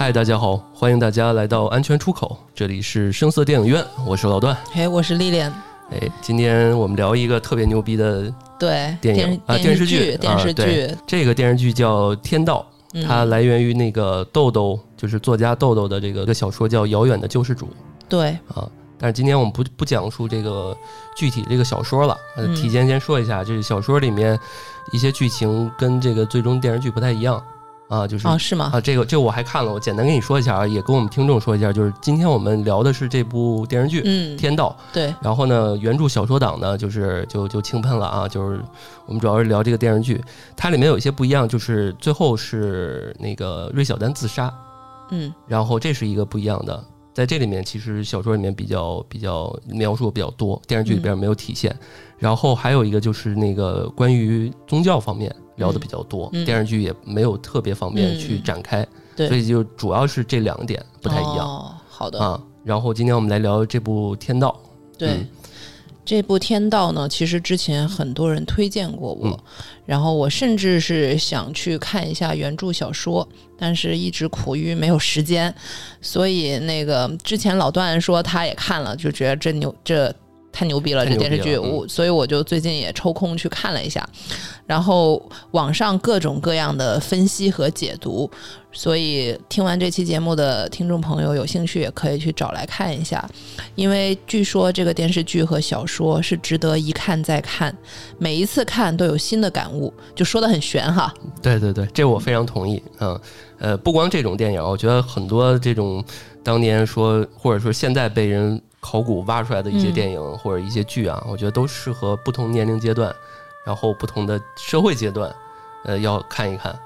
嗨，大家好，欢迎大家来到安全出口，这里是声色电影院，我是老段。嘿，我是丽莲。哎，今天我们聊一个特别牛逼的对电影啊，电视剧，电视剧。这个电视剧叫《天道》，它来源于那个豆豆，就是作家豆豆的这个个小说叫《遥远的救世主》。对啊，但是今天我们不不讲述这个具体这个小说了，提前先说一下，就是小说里面一些剧情跟这个最终电视剧不太一样。啊，就是啊，是吗？啊，这个这个我还看了，我简单跟你说一下啊，也跟我们听众说一下，就是今天我们聊的是这部电视剧《嗯天道》。对，然后呢，原著小说党呢，就是就就轻喷了啊，就是我们主要是聊这个电视剧，它里面有一些不一样，就是最后是那个芮小丹自杀，嗯，然后这是一个不一样的，在这里面其实小说里面比较比较描述比较多，电视剧里边没有体现。然后还有一个就是那个关于宗教方面。聊的比较多，电视剧也没有特别方便去展开，所以就主要是这两点不太一样。哦，好的啊。然后今天我们来聊这部《天道》。对，这部《天道》呢，其实之前很多人推荐过我，然后我甚至是想去看一下原著小说，但是一直苦于没有时间。所以那个之前老段说他也看了，就觉得这牛这。太牛逼了，这电视剧，我所以我就最近也抽空去看了一下，然后网上各种各样的分析和解读，所以听完这期节目的听众朋友有兴趣也可以去找来看一下，因为据说这个电视剧和小说是值得一看再看，每一次看都有新的感悟，就说的很玄哈。对对对，这我非常同意。嗯，呃，不光这种电影，我觉得很多这种当年说或者说现在被人。考古挖出来的一些电影或者一些剧啊，我觉得都适合不同年龄阶段，然后不同的社会阶段，呃，要看一看，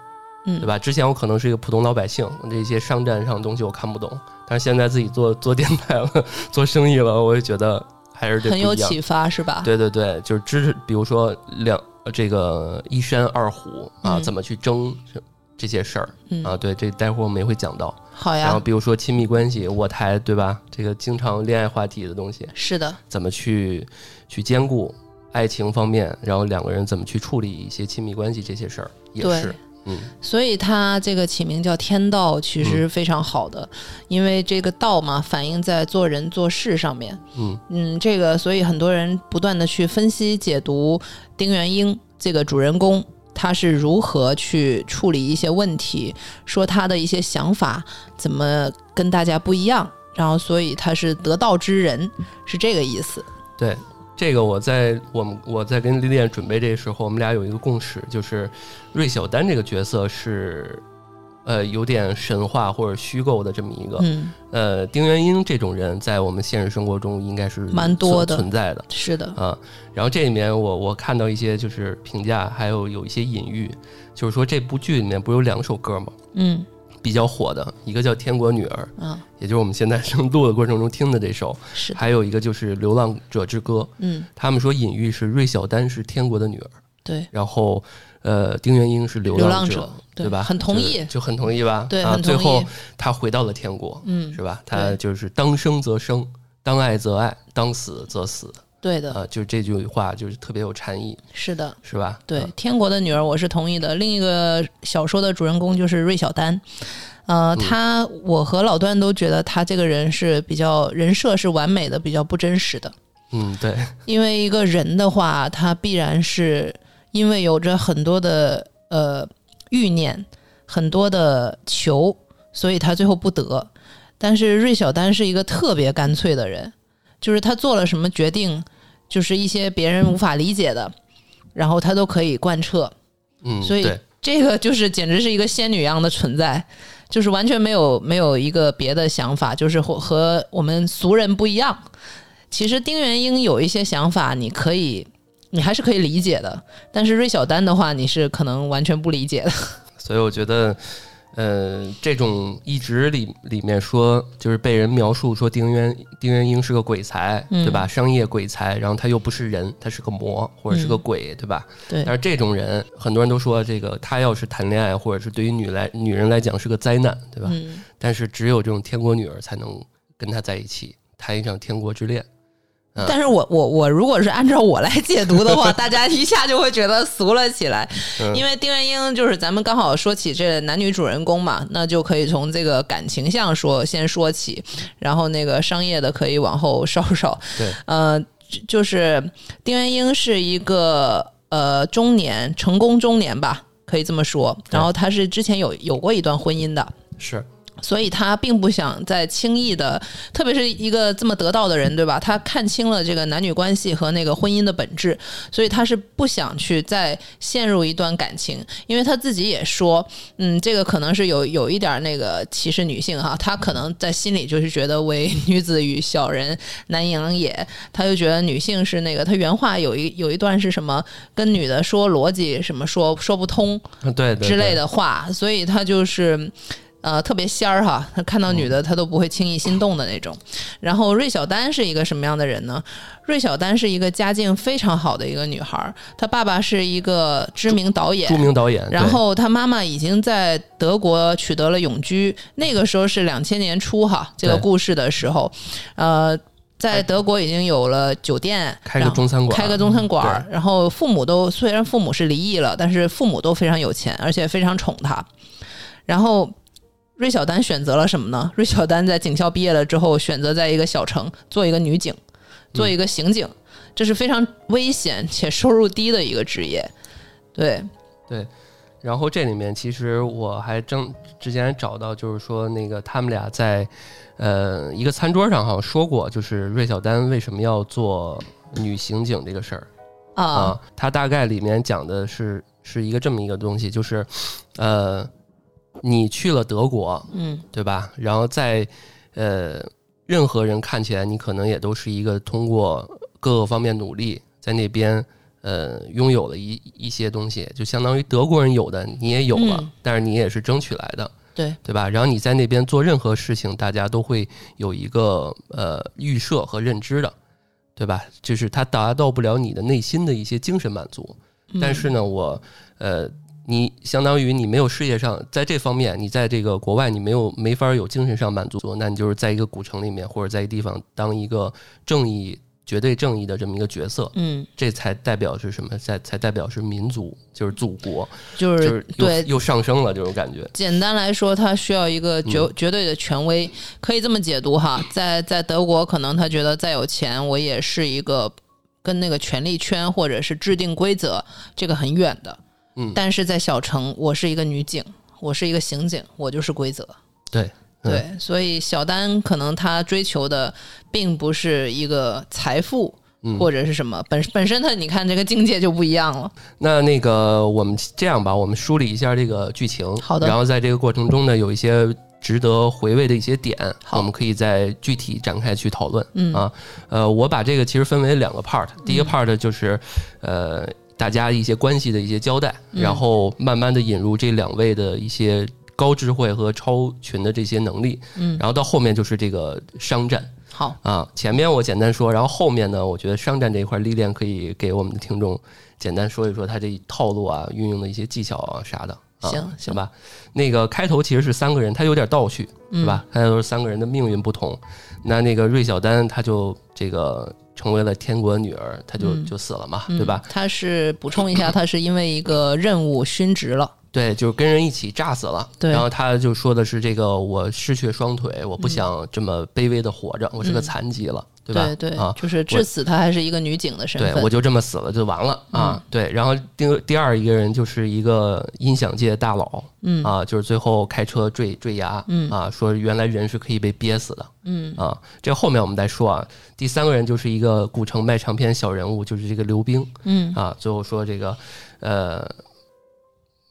嗯，对吧？之前我可能是一个普通老百姓，这些商战上的东西我看不懂，但是现在自己做做电台了，做生意了，我也觉得还是很有启发，是吧？对对对，就是知识，比如说两这个一山二虎啊，怎么去争这些事儿啊？对，这待会儿我们也会讲到。好呀，然后比如说亲密关系，我台对吧？这个经常恋爱话题的东西，是的，怎么去去兼顾爱情方面，然后两个人怎么去处理一些亲密关系这些事儿，也是，嗯。所以他这个起名叫天道，其实非常好的，因为这个道嘛，反映在做人做事上面，嗯嗯，这个所以很多人不断的去分析解读丁元英这个主人公。他是如何去处理一些问题？说他的一些想法怎么跟大家不一样？然后，所以他是得道之人，是这个意思。对，这个我在我们我在跟丽丽准备这个时候，我们俩有一个共识，就是芮小丹这个角色是。呃，有点神话或者虚构的这么一个，嗯，呃，丁元英这种人在我们现实生活中应该是蛮多的存在的，是的啊。然后这里面我我看到一些就是评价，还有有一些隐喻，就是说这部剧里面不是有两首歌吗？嗯，比较火的一个叫《天国女儿》，嗯，也就是我们现在正录的过程中听的这首，是。还有一个就是《流浪者之歌》，嗯，他们说隐喻是芮小丹是天国的女儿，对，然后。呃，丁元英是流浪者，对吧？很同意，就很同意吧？对，啊，最后他回到了天国，嗯，是吧？他就是当生则生，当爱则爱，当死则死。对的，啊，就是这句话就是特别有禅意。是的，是吧？对，天国的女儿我是同意的。另一个小说的主人公就是芮小丹，呃，他我和老段都觉得他这个人是比较人设是完美的，比较不真实的。嗯，对，因为一个人的话，他必然是。因为有着很多的呃欲念，很多的求，所以他最后不得。但是芮小丹是一个特别干脆的人，就是他做了什么决定，就是一些别人无法理解的，然后他都可以贯彻。嗯，所以这个就是简直是一个仙女一样的存在，就是完全没有没有一个别的想法，就是和和我们俗人不一样。其实丁元英有一些想法，你可以。你还是可以理解的，但是芮小丹的话，你是可能完全不理解的。所以我觉得，呃，这种一直里里面说，就是被人描述说丁元丁元英是个鬼才，对吧？商业鬼才，然后他又不是人，他是个魔或者是个鬼，对吧？对。但是这种人，很多人都说这个他要是谈恋爱，或者是对于女来女人来讲是个灾难，对吧？但是只有这种天国女儿才能跟他在一起，谈一场天国之恋。但是我我我如果是按照我来解读的话，大家一下就会觉得俗了起来，因为丁元英就是咱们刚好说起这男女主人公嘛，那就可以从这个感情上说先说起，然后那个商业的可以往后稍稍。对，呃，就是丁元英是一个呃中年成功中年吧，可以这么说。然后他是之前有有过一段婚姻的，是。所以他并不想再轻易的，特别是一个这么得道的人，对吧？他看清了这个男女关系和那个婚姻的本质，所以他是不想去再陷入一段感情，因为他自己也说，嗯，这个可能是有有一点那个歧视女性哈，他可能在心里就是觉得为女子与小人难养也，他就觉得女性是那个，他原话有一有一段是什么，跟女的说逻辑什么说说不通，对之类的话，所以他就是。呃，特别仙儿哈，他看到女的他都不会轻易心动的那种。然后芮小丹是一个什么样的人呢？芮小丹是一个家境非常好的一个女孩，她爸爸是一个知名导演，著名导演。然后她妈妈已经在德国取得了永居，那个时候是两千年初哈，这个故事的时候，呃，在德国已经有了酒店，开个中餐馆，开个中餐馆。然后父母都虽然父母是离异了，但是父母都非常有钱，而且非常宠她。然后。芮小丹选择了什么呢？芮小丹在警校毕业了之后，选择在一个小城做一个女警，做一个刑警，这是非常危险且收入低的一个职业。对对，然后这里面其实我还正之前找到，就是说那个他们俩在呃一个餐桌上好像说过，就是芮小丹为什么要做女刑警这个事儿啊？他大概里面讲的是是一个这么一个东西，就是呃。你去了德国，嗯，对吧？然后在呃，任何人看起来，你可能也都是一个通过各个方面努力，在那边呃，拥有了一一些东西，就相当于德国人有的，你也有了，但是你也是争取来的，对对吧？然后你在那边做任何事情，大家都会有一个呃预设和认知的，对吧？就是它达到不了你的内心的一些精神满足，但是呢，我呃。你相当于你没有事业上在这方面，你在这个国外你没有没法有精神上满足，那你就是在一个古城里面或者在一个地方当一个正义绝对正义的这么一个角色，嗯，这才代表是什么？才才代表是民族，就是祖国，就是对又上升了这种感觉。简单来说，他需要一个绝绝对的权威，可以这么解读哈。在在德国，可能他觉得再有钱，我也是一个跟那个权力圈或者是制定规则这个很远的。嗯，但是在小城，我是一个女警，我是一个刑警，我就是规则。对对，所以小丹可能他追求的并不是一个财富，或者是什么本本身他，你看这个境界就不一样了。那那个我们这样吧，我们梳理一下这个剧情，好的。然后在这个过程中呢，有一些值得回味的一些点，我们可以再具体展开去讨论。嗯啊，呃，我把这个其实分为两个 part，第一个 part 就是呃。大家一些关系的一些交代，然后慢慢的引入这两位的一些高智慧和超群的这些能力，嗯，然后到后面就是这个商战，好啊，前面我简单说，然后后面呢，我觉得商战这一块历练可以给我们的听众简单说一说他这套路啊，运用的一些技巧啊啥的，行行吧。那个开头其实是三个人，他有点倒叙，是吧？他都是三个人的命运不同，那那个芮小丹他就这个。成为了天国女儿，她就就死了嘛，对吧？她是补充一下，她是因为一个任务殉职了，对，就是跟人一起炸死了。对，然后他就说的是这个，我失去双腿，我不想这么卑微的活着，我是个残疾了。对吧？对对啊，就是至死她还是一个女警的身份。对，我就这么死了就完了啊！对，然后第第二一个人就是一个音响界大佬，嗯啊，就是最后开车坠坠崖，嗯啊，说原来人是可以被憋死的，嗯啊，这后面我们再说啊。第三个人就是一个古城卖唱片小人物，就是这个刘冰，嗯啊，最后说这个呃。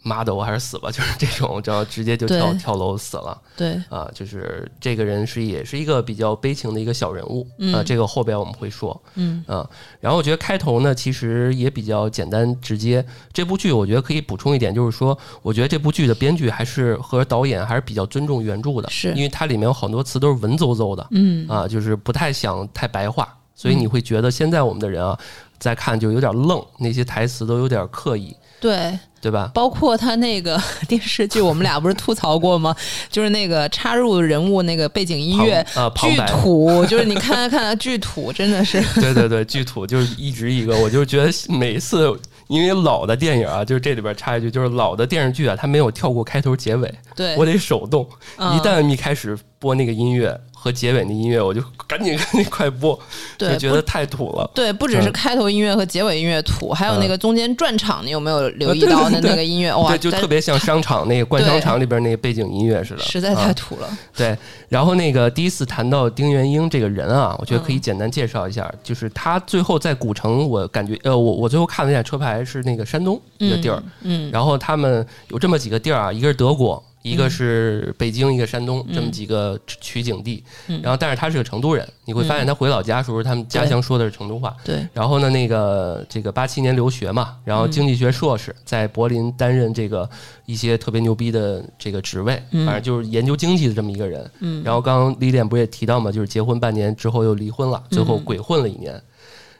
妈的，我还是死吧，就是这种，然后直接就跳跳楼死了。对啊，就是这个人是也是一个比较悲情的一个小人物啊。这个后边我们会说，嗯啊。然后我觉得开头呢，其实也比较简单直接。这部剧我觉得可以补充一点，就是说，我觉得这部剧的编剧还是和导演还是比较尊重原著的，是因为它里面有好多词都是文绉绉的，嗯啊，就是不太想太白话，所以你会觉得现在我们的人啊。在看就有点愣，那些台词都有点刻意，对，对吧？包括他那个 电视剧，我们俩不是吐槽过吗？就是那个插入人物那个背景音乐巨土，就是你看看它巨土，真的是对对 对，巨土就是一直一个，我就觉得每次。因为老的电影啊，就是这里边插一句，就是老的电视剧啊，它没有跳过开头结尾，对我得手动。嗯一旦一开始播那个音乐和结尾那音乐，我就赶紧赶紧快播，就觉得太土了。对，不只是嗯开头音乐和结尾音乐土，还有那个中间转场，你有没有留意到的那个音乐？哇，对，就特别像商场那个灌商对场里边那个背景音乐似的，实在啊太土了。对，然后那个第一次谈到丁元英这个人啊，我觉得可以嗯简单介绍一下，就是他最后在古城，我感觉呃，我我最后看了一下车牌是那个山东一个地儿，嗯，然后他们有这么几个地儿啊，一个是德国。一个是北京，一个山东，这么几个取景地。嗯然后，但是他是个成都人，你会发现他回老家的时候，他们家乡说的是成都话。对，然后呢，那个这个八七年留学嘛，然后经济学硕士，在柏林担任这个一些特别牛逼的这个职位，嗯反正就是研究经济的这么一个人。嗯然后刚刚李典不也提到嘛，就是结婚半年之后又离婚了，最后嗯鬼混了一年。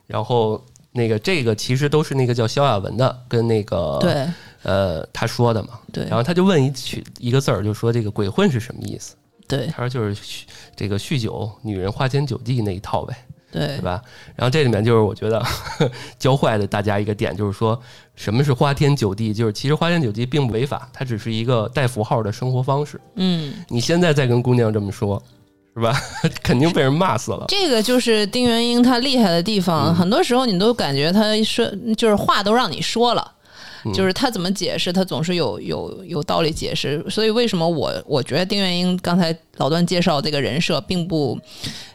然后那个这个其实都是那个叫萧亚文的跟那个对呃他说的嘛。对然后他就问一句一个字儿，就说这个鬼混是什么意思？对他说就是酗这个酗酒，女人花天酒地那一套呗。对对吧？然后这里面就是我觉得 教坏了大家一个点，就是说什么是花天酒地，就是其实花天酒地并不违法，它只是一个带符号的生活方式。嗯，你现在再跟姑娘这么说，是吧？肯定被人骂死了。这个就是丁元英他厉害的地方，嗯很多时候你都感觉他说就是话都让你说了。就是他怎么解释，他总是有有有道理解释。所以为什么我我觉得丁元英刚才老段介绍这个人设并不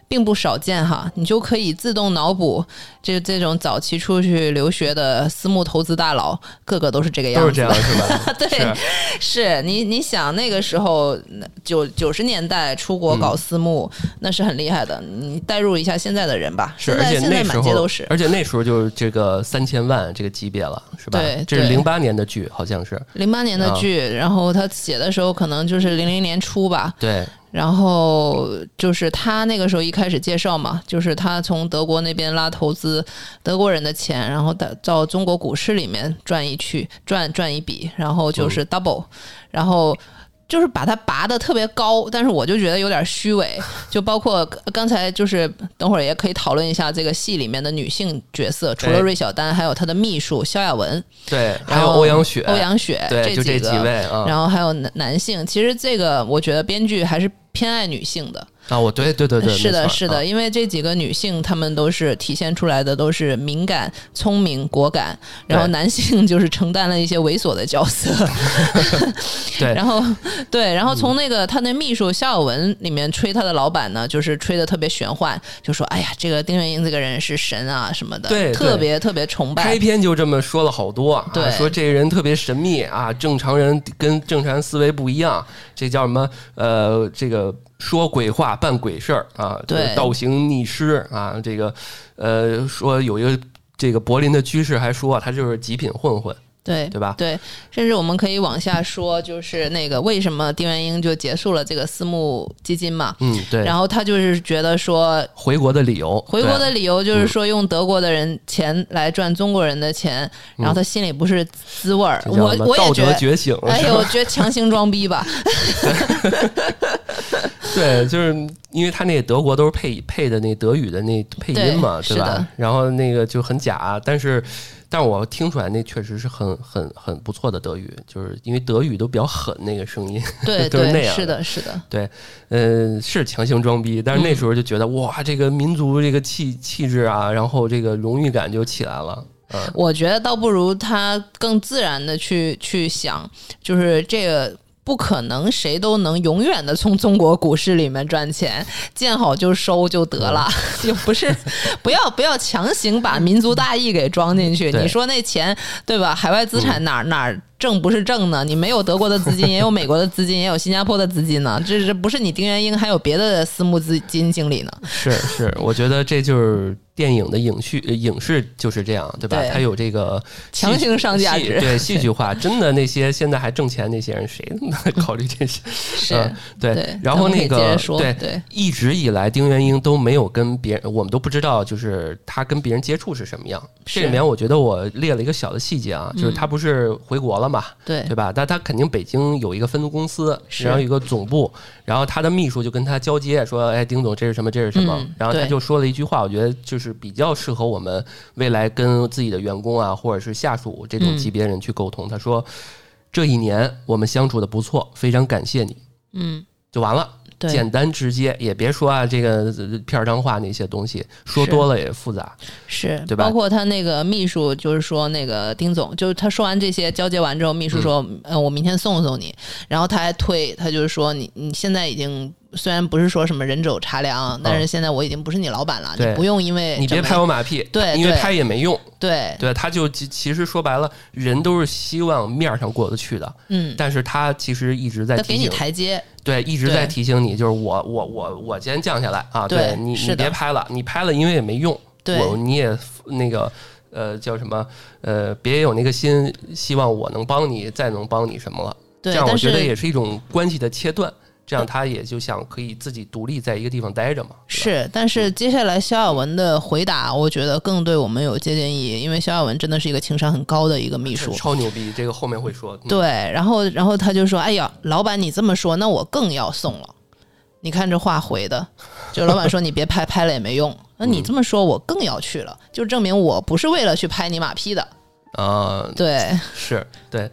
并不少见哈，你就可以自动脑补这这种早期出去留学的私募投资大佬，个个都是这个样子的。都是这样，是吧？对，是是你你想那个时候九九十年代出国搞私募，那是很厉害的。你代入一下现在的人吧，是，现而且现在那时候满街都是，。而且那时候就是这个三千万这个级别了，是吧？对这是零八年的剧，好像是。零八年的啊剧，然后他写的时候可能就是零零年初吧，对，然后就是他那个时候一开始介绍嘛，就是他从德国那边拉投资，德国人的钱，然后到到中国股市里面赚一去赚赚一笔，然后就是嗯 double，、然后。就是把它拔的特别高，但是我就觉得有点虚伪。就包括刚才就是等会儿也可以讨论一下这个戏里面的女性角色，除了哎芮小丹，还有她的秘书萧亚文，对，还有欧阳雪，欧阳雪，对，就这几位啊。然后还有男男性，其实这个我觉得编剧还是偏爱女性的。啊，我对对对对，是的，是的，啊因为这几个女性，她们都是体现出来的都是敏感、聪明、果敢，然后男性就是承担了一些猥琐的角色。对然后对，然后从那个他那秘书肖晓文里面吹他的老板呢，就是吹的特别玄幻，就说哎呀，这个丁元英这个人是神啊什么的，对对特别特别崇拜开。篇就这么说了好多，啊对说这个人特别神秘啊，正常人跟正常人思维不一样，这叫什么？呃，这个说鬼话办鬼事儿啊，对倒行逆施啊，这个呃，说有一个这个柏林的居士还说啊他就是极品混混，对对吧？对，甚至我们可以往下说，就是那个为什么丁元英就结束了这个私募基金嘛？嗯，对。然后他就是觉得说，回国的理由，回国的理由就是说用德国的人钱来赚中国人的钱，然后他心里不是滋味儿。我道我也觉得，德觉醒，哎呦，我觉得强行装逼吧。对，就是因为他那个德国都是配配的那德语的那配音嘛，对吧？然后那个就很假，但是，但我听出来那确实是很很很不错的德语，就是因为德语都比较狠那个声音，对 都是那对，样的是的，是的，呃，是强行装逼，但是那时候就觉得、哇，这个民族这个气气质啊，然后这个荣誉感就起来了，嗯，我觉得倒不如他更自然的去去想，就是这个。不可能，谁都能永远的从中国股市里面赚钱，见好就收就得了，嗯 就不是不要不要强行把民族大义给装进去。你说那钱对吧？海外资产哪儿哪儿正不是挣呢？你没有德国的资金，也有美国的资金，也有新加坡的资金呢。这这不是你丁元英，还有别的私募资金经理呢。是是，我觉得这就是电影的影视影视就是这样，对吧？对它有这个强行上价值对戏剧化。真的那些现在还挣钱那些人，谁考虑这些？是嗯，对。对。然后那个说对对一直以来，丁元英都没有跟别人，我们都不知道，就是他跟别人接触是什么样。这里面我觉得我列了一个小的细节啊，就是他不是回国了嘛，对对吧？但他肯定北京有一个分公司，然后有一个总部，然后他的秘书就跟他交接说：“哎，丁总，这是什么？这是什么？”嗯然后他就说了一句话，我觉得就是比较适合我们未来跟自己的员工啊，或者是下属这种嗯级别人去沟通。他说：“这一年我们相处的不错，非常感谢你。”嗯，就完了。对，简单直接，也别说啊，这个呃片儿脏话那些东西，说多了也复杂。是，对吧包括他那个秘书，就是说那个丁总，就是他说完这些交接完之后，秘书说，嗯呃，我明天送送你。然后他还推，他就是说你你现在已经虽然不是说什么人走茶凉，但是现在我已经不是你老板了，嗯你不用因为你别拍我马屁，对因为对。拍也没用。对，对，他就其其实说白了，人都是希望面儿上过得去的，嗯，但是他其实一直在他给你提醒，台阶，对，一直在提醒你，就是我我我我先降下来啊，对你你别拍了，你拍了因为也没用，对。我你也那个呃叫什么呃别有那个心，希望我能帮你，再能帮你什么了。对，这样我觉得也是一种关系的切断，这样他也就想可以自己独立在一个地方待着嘛。是，但是接下来肖亚文的回答，我觉得更对我们有借鉴意义，因为肖亚文真的是一个情商很高的一个秘书。超牛逼，这个后面会说。嗯、对，然后然后他就说：“哎呀，老板你这么说，那我更要送了。你看这话回的，就老板说你别拍，拍了也没用。那你这么说，我更要去了，就证明我不是为了去拍你马屁的。啊、对，是对，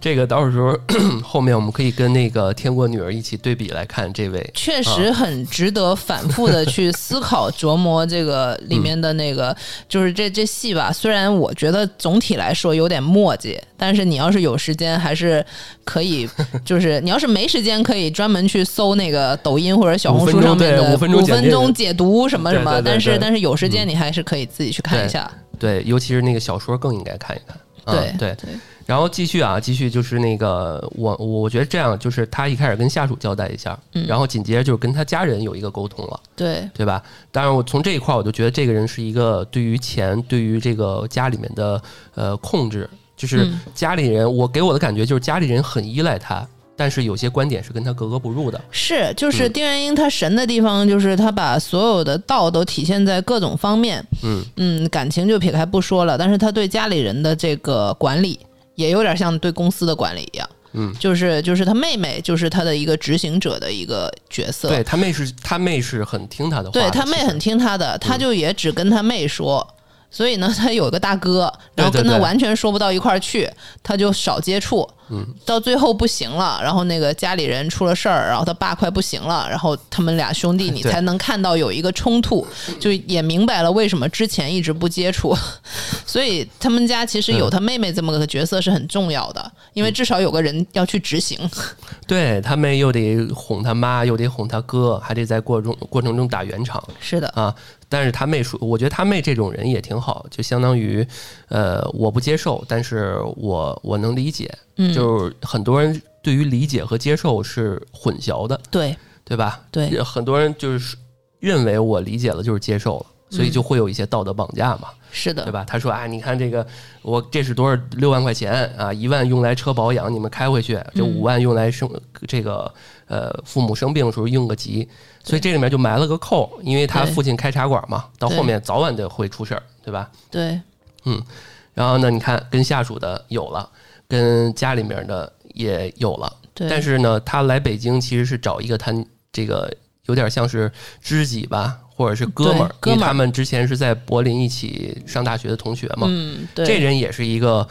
这个到时候 后面我们可以跟那个《天国女儿》一起对比来看这位。确实很值得反复的 去思考琢磨这个里面的那个，就是这这戏吧。虽然我觉得总体来说有点墨迹，但是你要是有时间，还是可以，就是你要是没时间，可以专门去搜那个抖音或者小红书上面的五分钟解读什么什么。对对对但是但是有时间，你还是可以自己去看一下。对，尤其是那个小说更应该看一看。啊、对对，对，然后继续啊，继续就是那个我我觉得这样，就是他一开始跟下属交代一下，嗯然后紧接着就是跟他家人有一个沟通了。对对吧？当然，我从这一块儿我就觉得这个人是一个对于钱、对于这个家里面的呃控制，就是嗯家里人，我给我的感觉就是家里人很依赖他，但是有些观点是跟他格格不入的。是，就是嗯丁元英他神的地方，就是他把所有的道都体现在各种方面。嗯嗯，感情就撇开不说了，但是他对家里人的这个管理，也有点像对公司的管理一样。嗯，就是就是他妹妹，就是他的一个执行者的一个角色。对他妹是他妹是很听他的话的，对他妹很听他的，他就也只跟他妹说。所以呢，他有一个大哥，然后跟他完全说不到一块儿去，他就少接触。嗯，到最后不行了，然后那个家里人出了事儿，然后他爸快不行了，然后他们俩兄弟，你才能看到有一个冲突，就也明白了为什么之前一直不接触。所以他们家其实有他妹妹这么个角色是很重要的，因为至少有个人要去执行。对他妹又得哄他妈，又得哄他哥，还得在过中过程中打圆场是的，啊。但是他妹说，我觉得他妹这种人也挺好，就相当于，呃，我不接受，但是我我能理解，嗯，就是很多人对于理解和接受是混淆的，对。对吧？对，很多人就是认为我理解了就是接受了，所以就会有一些道德绑架嘛，是的，对吧？他说啊，你看这个，我这是多少六万块钱啊，一万用来车保养，你们开回去，这嗯。五万用来生这个呃父母生病的时候应个急，所以这里面就埋了个扣，因为他父亲开茶馆嘛，到后面早晚得会出事儿，对吧？对，嗯然后呢，你看跟下属的有了，跟家里面的也有了。对，但是呢，他来北京其实是找一个他这个有点像是知己吧，或者是哥们儿，哥们儿。因为他们之前是在柏林一起上大学的同学嘛。嗯，对，这人也是一个，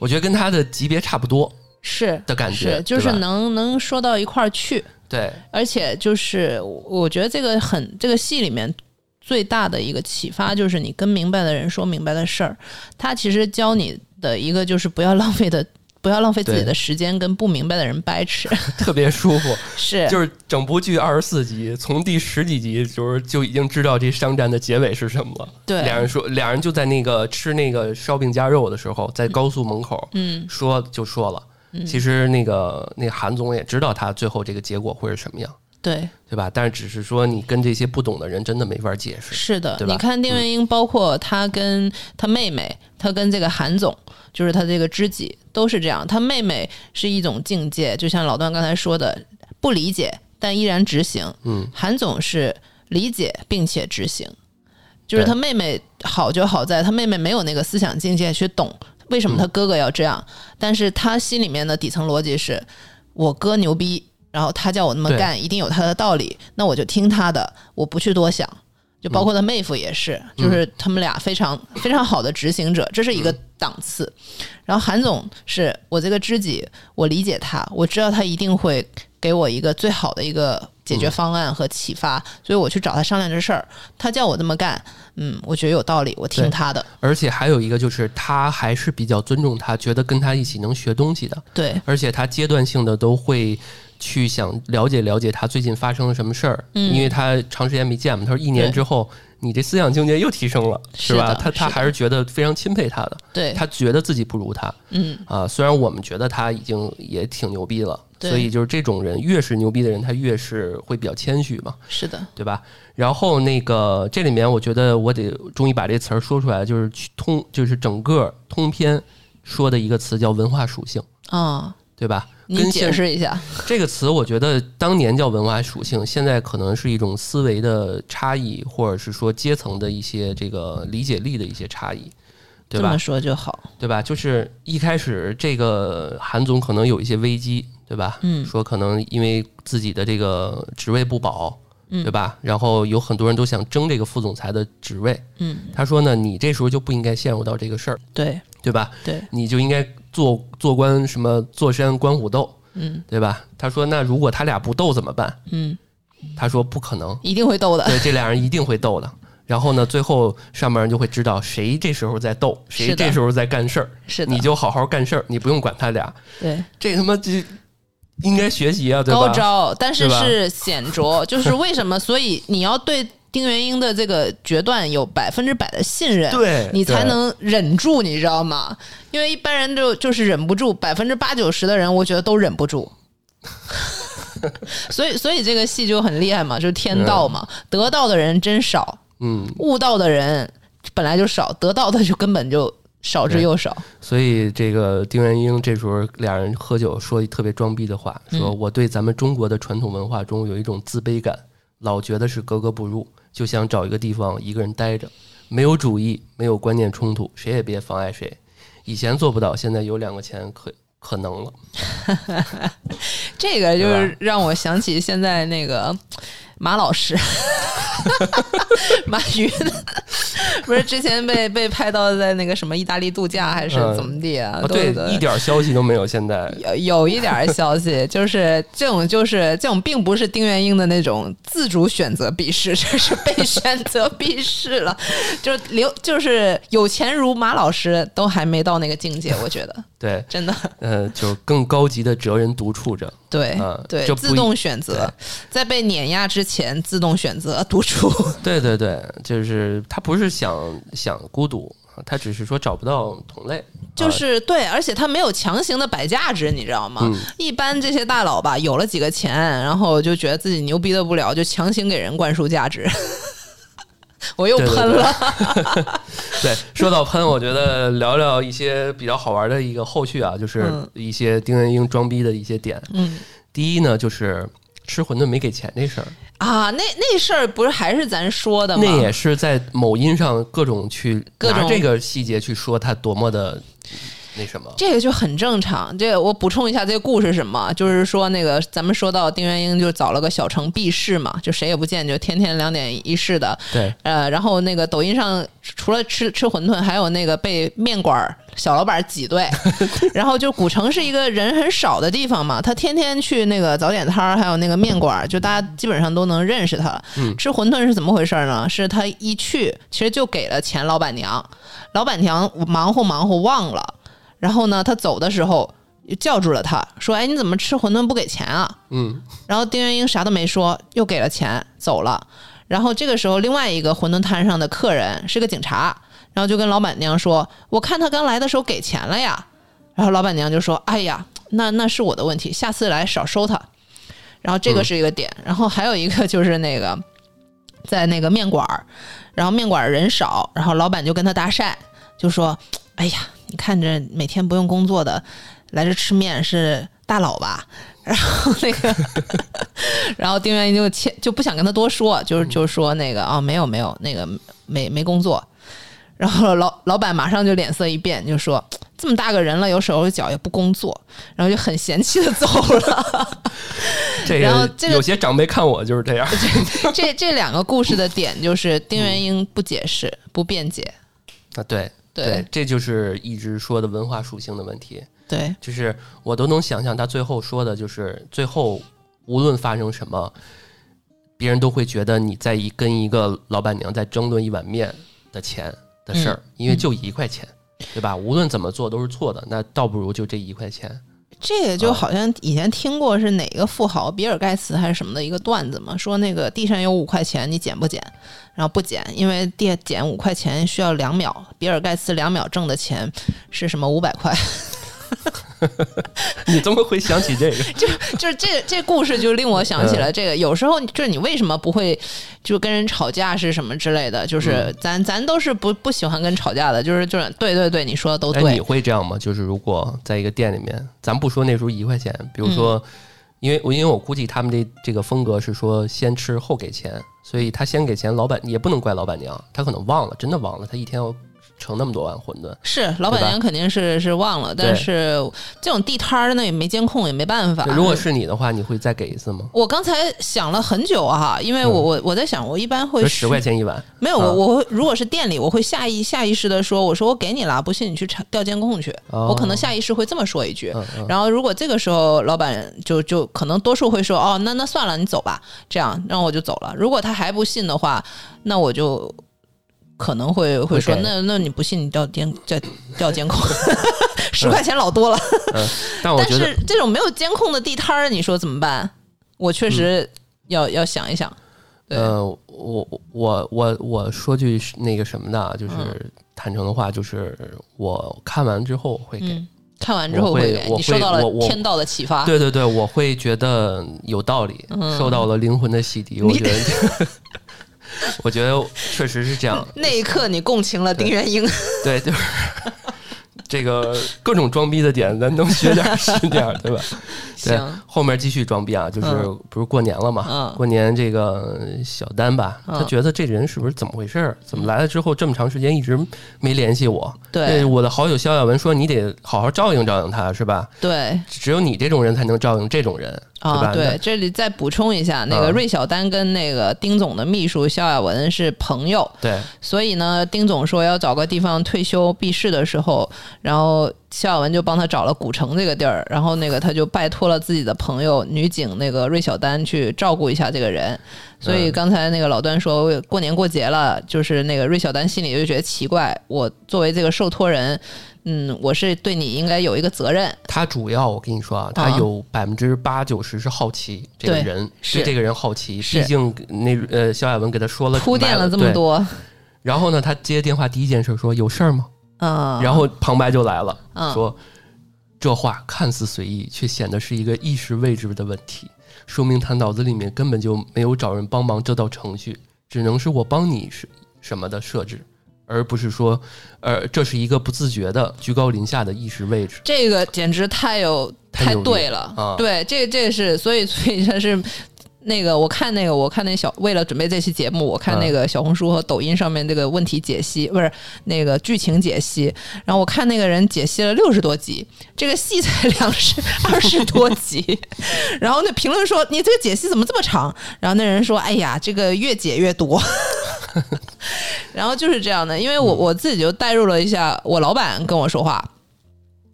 我觉得跟他的级别差不多是的感觉，是，就是能能说到一块儿去，对而且就是我我觉得这个很这个戏里面最大的一个启发就是你跟明白的人说明白的事儿，他其实教你的一个就是不要浪费的 不要浪费自己的时间跟不明白的人掰扯。特别舒服。是，就是整部剧二十四集，从第十几集就是就已经知道这商战的结尾是什么了。对两人说，两人就在那个吃那个烧饼夹肉的时候，在高速门口嗯说就说了。其实那个那个韩总也知道他最后这个结果会是什么样，对，对吧？但是只是说你跟这些不懂的人真的没法解释。是的。你看丁元英，包括他跟他妹妹，他跟这个韩总，就是他这个知己，都是这样。他妹妹是一种境界，就像老段刚才说的，不理解但依然执行。嗯，韩总是理解并且执行，就是他妹妹好就好在他妹妹没有那个思想境界去懂为什么他哥哥要这样，但是他心里面的底层逻辑是我哥牛逼，然后他叫我那么干，一定有他的道理，那我就听他的，我不去多想。就包括他妹夫也是，就是他们俩非常非常好的执行者，这是一个档次。然后韩总是我这个知己，我理解他，我知道他一定会给我一个最好的一个解决方案和启发，所以我去找他商量这事儿。他叫我这么干，嗯，我觉得有道理，我听他的。而且还有一个就是，他还是比较尊重他，觉得跟他一起能学东西的，对，而且他阶段性的都会去想了解了解他最近发生了什么事儿，嗯因为他长时间没见嘛。他说一年之后，你这思想境界又提升了，是吧？他他还是觉得非常钦佩他的，对，他觉得自己不如他嗯，啊。虽然我们觉得他已经也挺牛逼了，对所以就是这种人越是牛逼的人，他越是会比较谦虚嘛。是的，对吧？然后那个这里面，我觉得我得终于把这词儿说出来，就是去通，就是整个通篇说的一个词叫文化属性，啊、对吧？你解释一下。这个词，我觉得当年叫文化属性，现在可能是一种思维的差异，或者是说阶层的一些这个理解力的一些差异，对吧这么？说就好。对吧？就是一开始这个韩总可能有一些危机，对吧？嗯说可能因为自己的这个职位不保，嗯对吧？然后有很多人都想争这个副总裁的职位。嗯，他说呢，你这时候就不应该陷入到这个事儿，对对吧？对，你就应该做做官什么坐山观虎斗，嗯对吧？他说那如果他俩不斗怎么办？嗯，他说不可能，一定会斗的。对，这俩人一定会斗的。然后呢，最后上面人就会知道谁这时候在斗，谁这时候在干事儿。是的，你就好好干事儿，你不用管他俩。对这他妈这应该学习啊，对吧？高招，但是是显着，就是为什么？所以你要对丁元英的这个决断有百分之百的信任，对你才能忍住，你知道吗？因为一般人就就是忍不住，百分之八九十的人，我觉得都忍不住。所以，所以这个戏就很厉害嘛，就是天道嘛，得到的人真少，嗯，悟道的人本来就少，得到的就根本就少之又少。所以这个丁元英这时候俩人喝酒说一特别装逼的话，说嗯我对咱们中国的传统文化中有一种自卑感，老觉得是格格不入，就想找一个地方一个人待着，没有主义，没有观念冲突，谁也别妨碍谁。以前做不到，现在有两个钱可可能了。这个就是让我想起现在那个马老师，马云 不是之前被被拍到在那个什么意大利度假还是嗯怎么地啊？啊，对，一点消息都没有。现在有有一点消息，就是这种就是这种，并不是丁元英的那种自主选择避世，这是被选择避世了。就刘就是有钱如马老师都还没到那个境界，我觉得对，真的呃，就是更高级的哲人独处着。对、啊对自动选择，在被碾压之前自动选择独处。对对对，就是他不是想想孤独，他只是说找不到同类。就啊是对，而且他没有强行的摆价值，你知道吗？嗯一般这些大佬吧，有了几个钱，然后就觉得自己牛逼的不了，就强行给人灌输价值。我又对对喷了，对，说到喷，我觉得聊聊一些比较好玩的一个后续啊，就是嗯一些丁元英装逼的一些点。嗯第一呢，就是吃馄饨没给钱这事儿，啊，那那事儿不是还是咱说的吗？那也是在某音上各种去各种拿这个细节去说他多么的那什么。这个就很正常。这个我补充一下，这个故事是什么？就是说，那个咱们说到丁元英就找了个小城避世嘛，就谁也不见，就天天两点一视的。对，呃，然后那个抖音上除了吃吃馄饨，还有那个被面馆儿小老板挤兑。然后就古城是一个人很少的地方嘛，他天天去那个早点摊儿，还有那个面馆儿，就大家基本上都能认识他。嗯吃馄饨是怎么回事呢？是他一去，其实就给了钱老板娘，老板娘忙活忙活忘了。然后呢，他走的时候叫住了他，说：“哎，你怎么吃馄饨不给钱啊？”嗯，然后丁元英啥都没说，又给了钱走了。然后这个时候，另外一个馄饨摊上的客人是个警察，然后就跟老板娘说：“我看他刚来的时候给钱了呀。”然后老板娘就说：“哎呀，那那是我的问题，下次来少收他。”然后这个是一个点，然后还有一个就是那个在那个面馆儿，然后面馆儿人少，然后老板就跟他搭讪，就说：“哎呀，你看着每天不用工作的来这吃面是大佬吧？” 然后那个 然后丁元英就切就不想跟他多说，就是就说那个啊、没有没有那个没没工作。然后老老板马上就脸色一变，就说这么大个人了，有手有脚也不工作，然后就很嫌弃的走了。这个然后这个有些长辈看我就是这样。这这两个故事的点就是丁元英不解释、不辩解，啊，对对这就是一直说的文化属性的问题。对就是我都能想象他最后说的，就是最后无论发生什么，别人都会觉得你在一跟一个老板娘在争论一碗面的钱的事儿，因为就一块钱，对吧？无论怎么做都是错的，那倒不如就这一块钱。这个就好像以前听过是哪个富豪比尔盖茨还是什么的一个段子嘛，说那个地上有五块钱，你捡不捡？然后不捡，因为地捡五块钱需要两秒，比尔盖茨两秒挣的钱是什么五百块？你怎么会想起这个？就就是这这故事就令我想起了这个，有时候就是你为什么不会就跟人吵架是什么之类的？就是咱咱都是不不喜欢跟吵架的，就是就是对对对，你说的都对，你对，会这样吗？就是如果在一个店里面，咱不说那时候一块钱，比如说，因为我因为我估计他们这这个风格是说先吃后给钱，所以他先给钱，老板也不能怪老板娘，他可能忘了，真的忘了，他一天要盛那么多碗馄饨。是老板娘肯定是是忘了，但是这种地摊儿那也没监控，也没办法。如果是你的话，你会再给一次吗？我刚才想了很久哈，因为我我我在想，我一般会十块钱一碗，没有，啊我我会如果是店里，我会下意下意识的说，我说我给你了，不信你去查调监控去，哦我可能下意识会这么说一句。嗯嗯，然后如果这个时候老板就就可能多数会说哦，那那算了，你走吧，这样让我就走了。如果他还不信的话，那我就可能会会说那那你不信你调监再调监控，十块钱老多了。嗯，但我觉得是这种没有监控的地摊儿，你说怎么办？我确实要、要想一想。呃，我我我我说句那个什么的啊，就是嗯坦诚的话，就是我看完之后会给。嗯，看完之后我会给你受到了天道的启发。对对对，我会觉得有道理，嗯受到了灵魂的洗涤。我觉得，我觉得确实是这样。那一刻，你共情了丁元英。对，就是这个各种装逼的点，咱能学点儿是点儿，对吧？对行，后面继续装逼啊，就是嗯不是过年了嘛？嗯过年这个小丹吧，嗯他觉得这人是不是怎么回事儿？怎么来了之后这么长时间一直没联系我？对呃我的好友肖亚文说你得好好照应照应他，是吧？对只有你这种人才能照应这种人？啊，对，这里再补充一下，那个啊。芮小丹跟那个丁总的秘书肖亚文是朋友，对，所以呢，丁总说要找个地方退休避世的时候，然后肖亚文就帮他找了古城这个地儿，然后那个他就拜托了自己的朋友女警那个芮小丹去照顾一下这个人。所以嗯刚才那个老段说过年过节了，就是那个芮小丹心里就觉得奇怪，我作为这个受托人，嗯，我是对你应该有一个责任。他主要我跟你说啊，他啊有百分之八九十是好奇这个对人，是对这个人好奇，毕竟那呃肖亚文给他说了铺垫了这么，多，然后呢，他接电话第一件事说有事儿吗？嗯，然后旁白就来了，嗯说这话看似随意，却显得是一个意识位置的问题，说明他脑子里面根本就没有找人帮忙这道程序，只能是我帮你是什么的设置，而不是说，呃，这是一个不自觉的居高临下的意识位置。这个简直太有太对了啊对，这这是所以所以这是那个我看那个我看那小为了准备这期节目，我看那个小红书和抖音上面这个问题解析不是那个剧情解析，然后我看那个人解析了六十多集，这个戏才两十 二十多集，然后那评论说你这个解析怎么这么长？然后那人说哎呀，这个越解越多。然后就是这样的，因为我我自己就代入了一下，我老板跟我说话，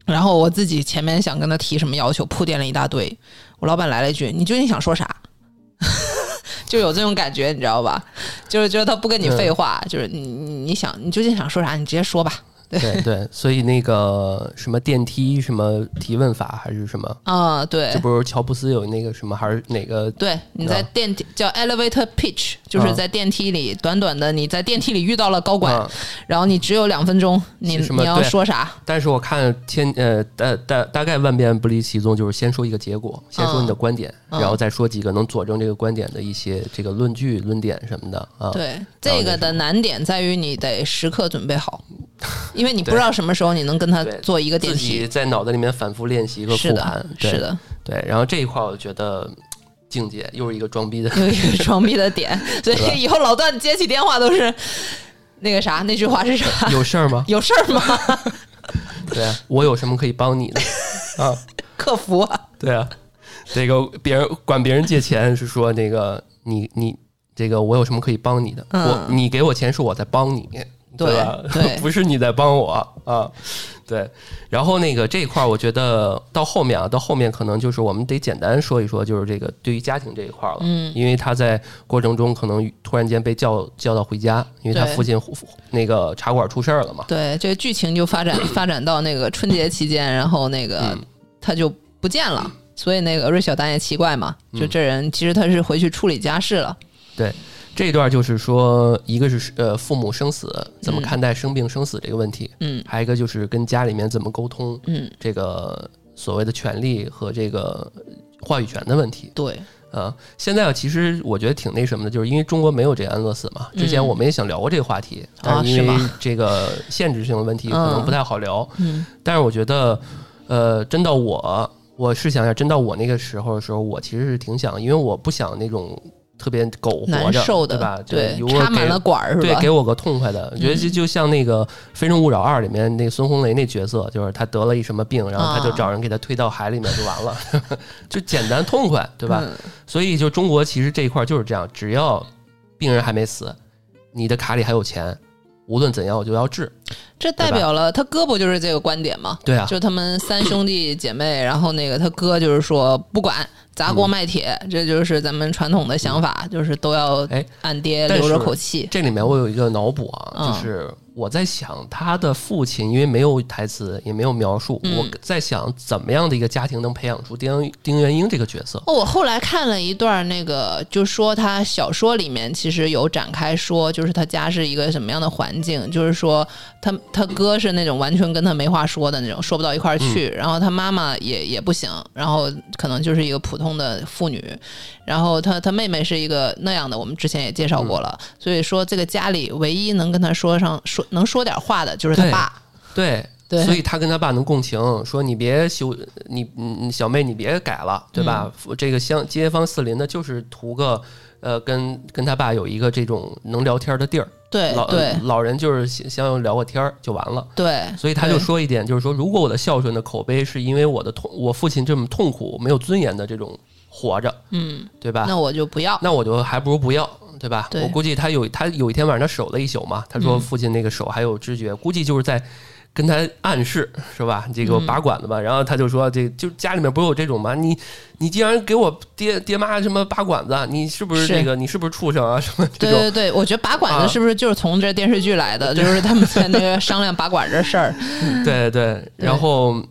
然后我自己前面想跟他提什么要求，铺垫了一大堆，我老板来了一句：“你究竟想说啥？”就有这种感觉，你知道吧？就是就是他不跟你废话，就是你你你想你究竟想说啥，你直接说吧。对。对，所以那个什么电梯什么提问法还是什么，啊，对。这，不是乔布斯有那个什么还是哪个？对，你在电梯叫 elevator pitch，就是啊在电梯里短短的，你在电梯里遇到了高管，啊然后你只有两分钟，你你要说啥？但是我看天呃大大大概万变不离其宗，就是先说一个结果，先说你的观点，嗯。然后再说几个能佐证这个观点的一些这个论据、论点什么的啊。对，这个的难点在于你得时刻准备好，因为你不知道什么时候你能跟他做一个电自己梯。在脑子里面反复练习和是复盘的，，是的，对。然后这一块儿我觉得境界又是一个装逼的，又一个装逼的点，所以以后老段接起电话都是 那个啥，那句话是啥？有事儿吗？有事儿吗？对啊，我有什么可以帮你的啊？客服啊，对啊，这个别人管别人借钱是说那个你你这个我有什么可以帮你的？嗯我你给我钱是我在帮你，对吧？对。不是你在帮我啊。对，然后那个这一块儿，我觉得到后面啊，到后面可能就是我们得简单说一说，就是这个对于家庭这一块儿了，嗯，因为他在过程中可能突然间被叫叫到回家，因为他父亲那个茶馆出事儿了嘛，对，这个剧情就发展发展到那个春节期间，然后那个嗯。他就不见了，所以那个芮小丹也奇怪嘛，就嗯。这人其实他是回去处理家事了，这一段就是说，一个是呃父母生死怎么嗯看待生病生死这个问题，嗯还有一个就是跟家里面怎么沟通嗯，这个所谓的权利和这个话语权的问题对，啊。现在啊，其实我觉得挺那什么的，就是因为中国没有这安乐死嘛。之前嗯我们也想聊过这个话题，但啊是因为这个限制性的问题，可能嗯不太好聊。嗯但是我觉得，呃，真到我，我试想一下，真到我那个时候的时候，我其实是挺想，因为我不想那种特别苟活着，难受的，对吧？对，插满了管儿是对，吧？给我个痛快的。我觉得就嗯就像那个《非诚勿扰二》里面那个孙红雷那角色，就是他得了一什么病，然后他就啊找人给他推到海里面就完了，就简单痛快，对吧？嗯所以就中国其实这一块就是这样，只要病人还没死，你的卡里还有钱，无论怎样我就要治。这代表了他哥不就是这个观点吗？对啊，就他们三兄弟姐妹，然后那个他哥就是说不管砸锅卖铁，这就是咱们传统的想法，就是都要嗯哎按爹留着口气。这里面我有一个脑补啊，嗯。就是我在想他的父亲，因为没有台词，也没有描述，嗯。我在想怎么样的一个家庭能培养出丁丁元英这个角色。哦，我后来看了一段那个，就说他小说里面其实有展开说，就是他家是一个什么样的环境，就是说他他哥是那种完全跟他没话说的那种，说不到一块儿去，然后他妈妈也也不行，然后可能就是一个普通的妇女，然后她她妹妹是一个那样的，我们之前也介绍过了，所以说这个家里唯一能跟她说上说能说点话的就是他对爸，对，对。所以他跟他爸能共情，说你别修，你你小妹你别改了，对吧？嗯。这个乡街坊四邻的，就是图个呃跟跟他爸有一个这种能聊天的地儿。老老人就是想想聊个天儿就完了。对，所以他就说一点，就是说，如果我的孝顺的口碑是因为我的痛，我父亲这么痛苦、没有尊严的这种活着，嗯，对吧？那我就不要，那我就还不如不要，对吧？对我估计他有他有一天晚上他守了一宿嘛，他说嗯父亲那个手还有知觉，估计就是在跟他暗示是吧？这个嗯把管子吧，然后他就说这就家里面不是有这种吗？你你既然给我爹爹妈什么拔管子，你是不是是这个你是不是畜生啊？什么这种？对对对，我觉得拔管啊子是不是就是从这电视剧来的？就是他们在那个商量拔管这事儿。对对，然后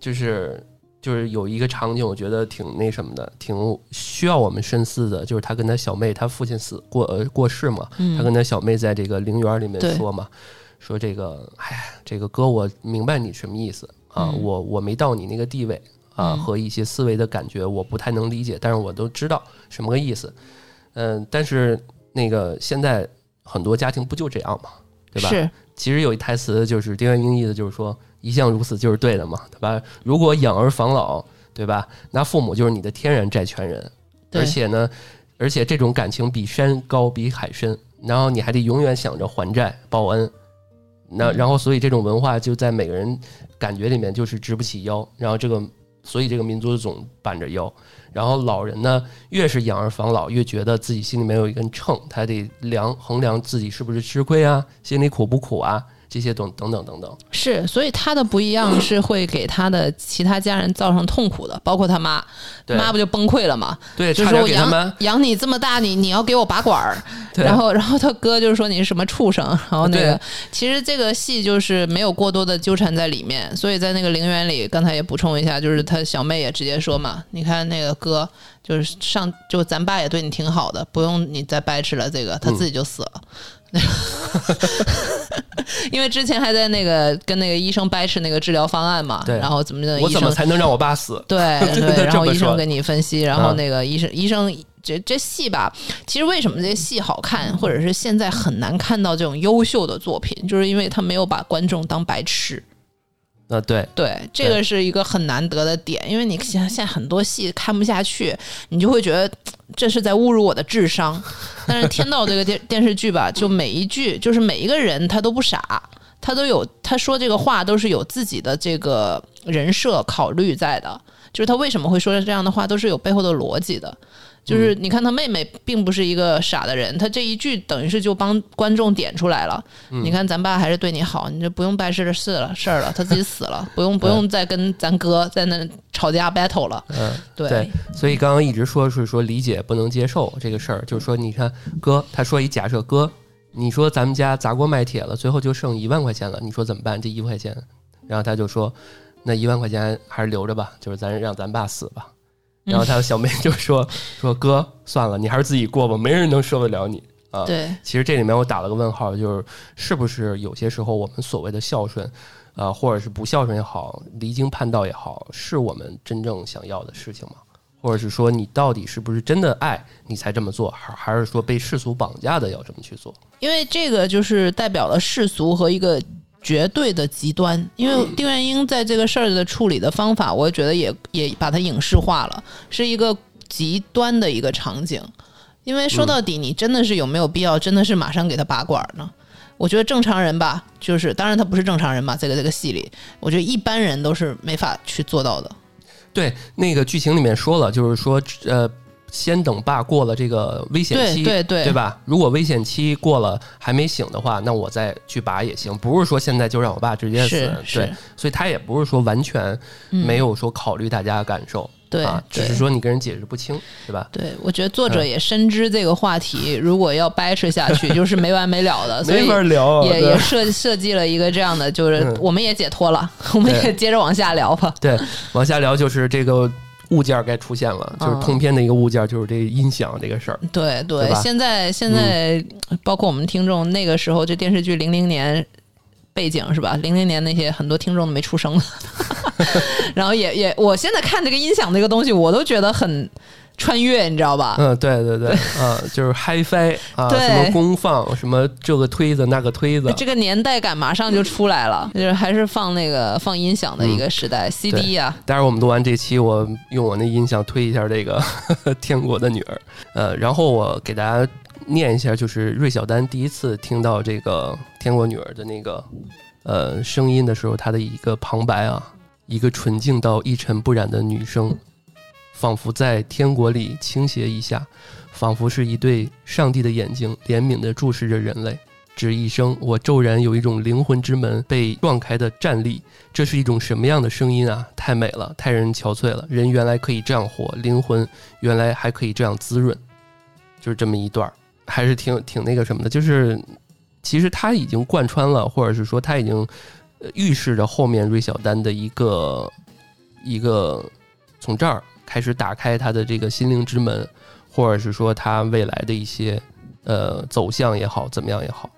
就是就是有一个场景，我觉得挺那什么的，挺需要我们深思的，就是他跟他小妹，他父亲死过呃过世嘛，他跟他小妹在这个陵园里面说嘛，说这个哎，这个哥，我明白你什么意思啊，嗯我我没到你那个地位啊，嗯和一些思维的感觉我不太能理解，但是我都知道什么个意思，嗯，但是那个现在很多家庭不就这样嘛，对吧？是，其实有一台词就是丁元英意思就是说一向如此就是对的嘛，对吧？如果养儿防老，对吧？那父母就是你的天然债权人，而且呢，而且这种感情比山高比海深，然后你还得永远想着还债报恩。那嗯然后，所以这种文化就在每个人感觉里面就是直不起腰，然后这个，所以这个民族总板着腰。然后老人呢，越是养儿防老，越觉得自己心里面有一根秤，他得量衡量自己是不是吃亏啊，心里苦不苦啊，这些等等等等等。是，所以他的不一样是会给他的其他家人造成痛苦的，包括他妈，妈不就崩溃了吗？对，就是说我养养你这么大，你你要给我拔管儿，然后然后他哥就是说你是什么畜生，然后那个其实这个戏就是没有过多的纠缠在里面，所以在那个陵园里，刚才也补充一下，就是他小妹也直接说嘛，你看那个哥就是上就咱爸也对你挺好的，不用你再掰扯了，这个他自己就死了。因为之前还在那个跟那个医生掰扯那个治疗方案嘛，对然后怎么的，我怎么才能让我爸死？对 对，然后医生给你分析，然后嗯那个医生、医生这这戏吧，其实为什么这戏好看，或者是现在很难看到这种优秀的作品，就是因为他没有把观众当白痴。啊，对，对，这个是一个很难得的点，因为你现现在很多戏看不下去，你就会觉得这是在侮辱我的智商。但是《天道》这个电电视剧吧，就每一句，就是每一个人他都不傻，他都有他说这个话都是有自己的这个人设考虑在的，就是他为什么会说这样的话，都是有背后的逻辑的。就是你看他妹妹并不是一个傻的人，他这一句等于是就帮观众点出来了。你看咱爸还是对你好，你就不用办事的事了事儿了，他自己死了，不用不用再跟咱哥在那吵架 battle 了。嗯，对对，所以刚刚一直说是说理解不能接受这个事儿，就是说你看哥，他说一假设哥，你说咱们家砸锅卖铁了，最后就剩一万块钱了，你说怎么办？这一万块钱，然后他就说那一万块钱还是留着吧，就是咱让咱爸死吧。然后他的小妹就说说哥，算了，你还是自己过吧，没人能受得了你啊。对，其实这里面我打了个问号，就是是不是有些时候我们所谓的孝顺，啊，或者是不孝顺也好，离经叛道也好，是我们真正想要的事情吗？或者是说你到底是不是真的爱你才这么做，还还是说被世俗绑架的要这么去做？因为这个就是代表了世俗和一个绝对的极端。因为丁元英在这个事儿的处理的方法，我觉得也也把它影视化了，是一个极端的一个场景。因为说到底，你真的是有没有必要，真的是马上给他拔管呢？我觉得正常人吧，就是当然他不是正常人吧，这个这个戏里，我觉得一般人都是没法去做到的。对，那个剧情里面说了，就是说呃。先等爸过了这个危险期，对对对吧？如果危险期过了还没醒的话，那我再去拔也行，不是说现在就让我爸直接死。对，所以他也不是说完全没有说考虑大家的感受，对啊，只是说你跟人解释不清，对吧？对，我觉得作者也深知这个话题，如果要掰扯下去，就是没完没了的，所以没法聊，也也设设计了一个这样的，就是嗯我们也解脱了，我们也接着往下聊吧。对，往下聊就是这个物件儿该出现了，就是嗯通篇的一个物件儿，就是这音响这个事儿。对对现在现在包括我们听众那个时候，这电视剧零零年背景是吧？零零年那些很多听众都没出生呢，然后也也，我现在看这个音响这个东西，我都觉得很穿越，你知道吧？嗯，对对对，啊，就是 HiFi 啊，什么功放，什么这个推子那个推子，这个年代感马上就出来了，就是还是放那个放音响的一个时代、c d 啊、待会儿我们录完这期，我用我那音响推一下这个 《天国的女儿》，呃，然后我给大家念一下，就是芮小丹第一次听到这个《天国女儿》的那个呃声音的时候，她的一个旁白啊，一个纯净到一尘不染的女声，仿佛在天国里倾斜一下，仿佛是一对上帝的眼睛怜悯地注视着人类。只一声，我骤然有一种灵魂之门被撞开的战栗。这是一种什么样的声音啊？太美了，太让人憔悴了。人原来可以这样活，灵魂原来还可以这样滋润，就是这么一段儿，还是挺挺那个什么的。就是其实他已经贯穿了，或者是说他已经预示着后面芮小丹的一个一个从这儿开始打开他的这个心灵之门，或者是说他未来的一些呃走向也好，怎么样也好。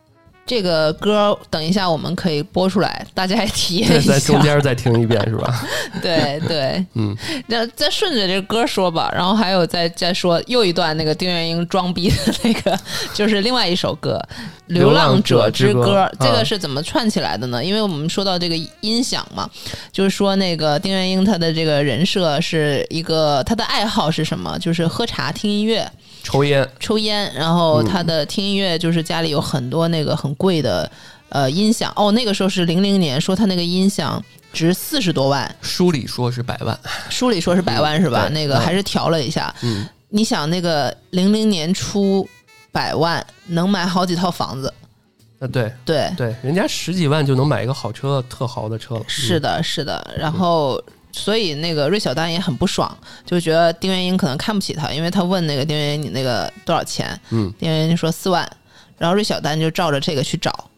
这个歌等一下我们可以播出来，大家也体验一下在中。间再听一遍是吧？对对，嗯，那再顺着这歌说吧，然后还有再再说又一段那个丁元英装逼的那个，就是另外一首歌《流浪者之歌》这个啊是怎么串起来的呢？因为我们说到这个音响嘛，就是说那个丁元英他的这个人设是一个他的爱好是什么？就是喝茶听音乐。抽烟，抽烟，然后他的听音乐就是家里有很多那个很贵的呃音响。哦，那个时候是零零年，说他那个音响值四十多万，书里说是百万，书里说是百万是吧？嗯那个还是调了一下。嗯，你想那个零零年初百万能买好几套房子，呃，对。对，对，人家十几万就能买一个好车，特豪的车了。是的，是的。然后，所以那个芮小丹也很不爽，就觉得丁元英可能看不起他，因为他问那个丁元英你那个多少钱，嗯，丁元英说四万，然后芮小丹就照着这个去找，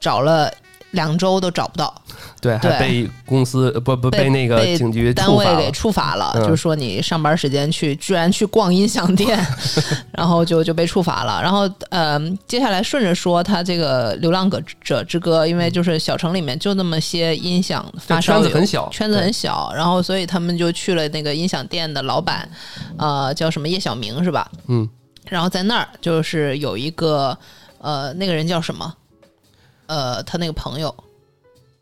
找了两周都找不到。对，还被公司呃不不被那个警局单位给处罚了，嗯就是说你上班时间去居然去逛音响店，然后就就被处罚了。然后呃，接下来顺着说，他这个《流浪者者之歌》，因为就是小城里面就那么些音响发烧友，圈子很小，圈子很小，然后所以他们就去了那个音响店的老板，呃，叫什么叶小明是吧？嗯，然后在那儿就是有一个呃，那个人叫什么？呃，他那个朋友。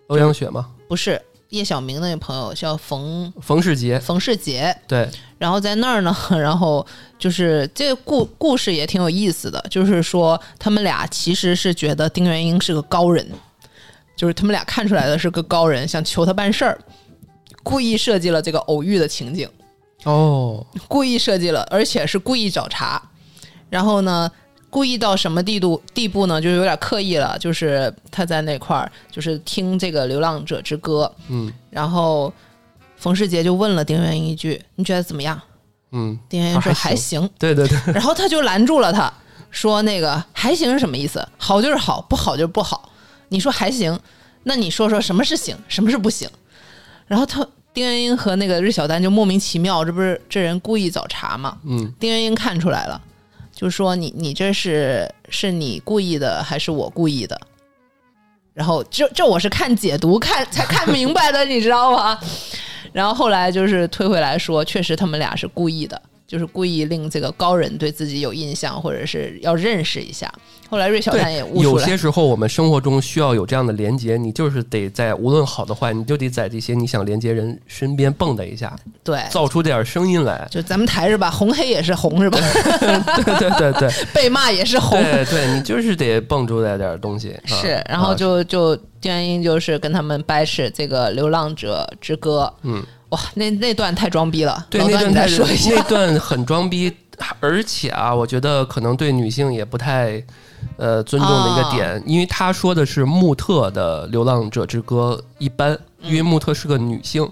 欧阳雪吗，不是叶小明那个朋友叫冯冯世杰，冯世杰，对，然后在那儿呢，然后就是这个故故事也挺有意思的，就是说他们俩其实是觉得丁元英是个高人，就是他们俩看出来的是个高人，想求他办事儿，故意设计了这个偶遇的情景，哦，故意设计了，而且是故意找茬，然后呢。故意到什么地度地步呢？就是有点刻意了。就是他在那块儿，就是听这个《流浪者之歌》，嗯然后冯世杰就问了丁元英一句：“你觉得怎么样？”嗯，丁元英说：“啊还还行。对对对，然后他就拦住了他，说：“那个还行是什么意思？好就是好，不好就是不好。你说还行，那你说说什么是行，什么是不行？”然后他丁元英和那个芮小丹就莫名其妙，这不是这人故意找茬吗？嗯丁元英看出来了，就说你你这是是你故意的还是我故意的？然后这这我是看解读看才看明白的，你知道吗？然后后来就是退回来说，确实他们俩是故意的，就是故意令这个高人对自己有印象，或者是要认识一下。后来芮小丹也悟出来有些，时候我们生活中需要有这样的连接，你就是得在无论好的坏，你就得在这些你想连接人身边蹦跶一下，对，造出点声音来。就咱们台是吧？红黑也是红是吧？对对对对 被骂也是红。对对，你就是得蹦出来点东西。啊是，然后啊就就丁元英就是跟他们掰扯这个《流浪者之歌》，嗯，哇，那那段太装逼了，对那段太再说一下那。段很装逼，而且啊，我觉得可能对女性也不太呃尊重的一个点，因为他说的是穆特的《流浪者之歌》一般，因为穆特是个女性，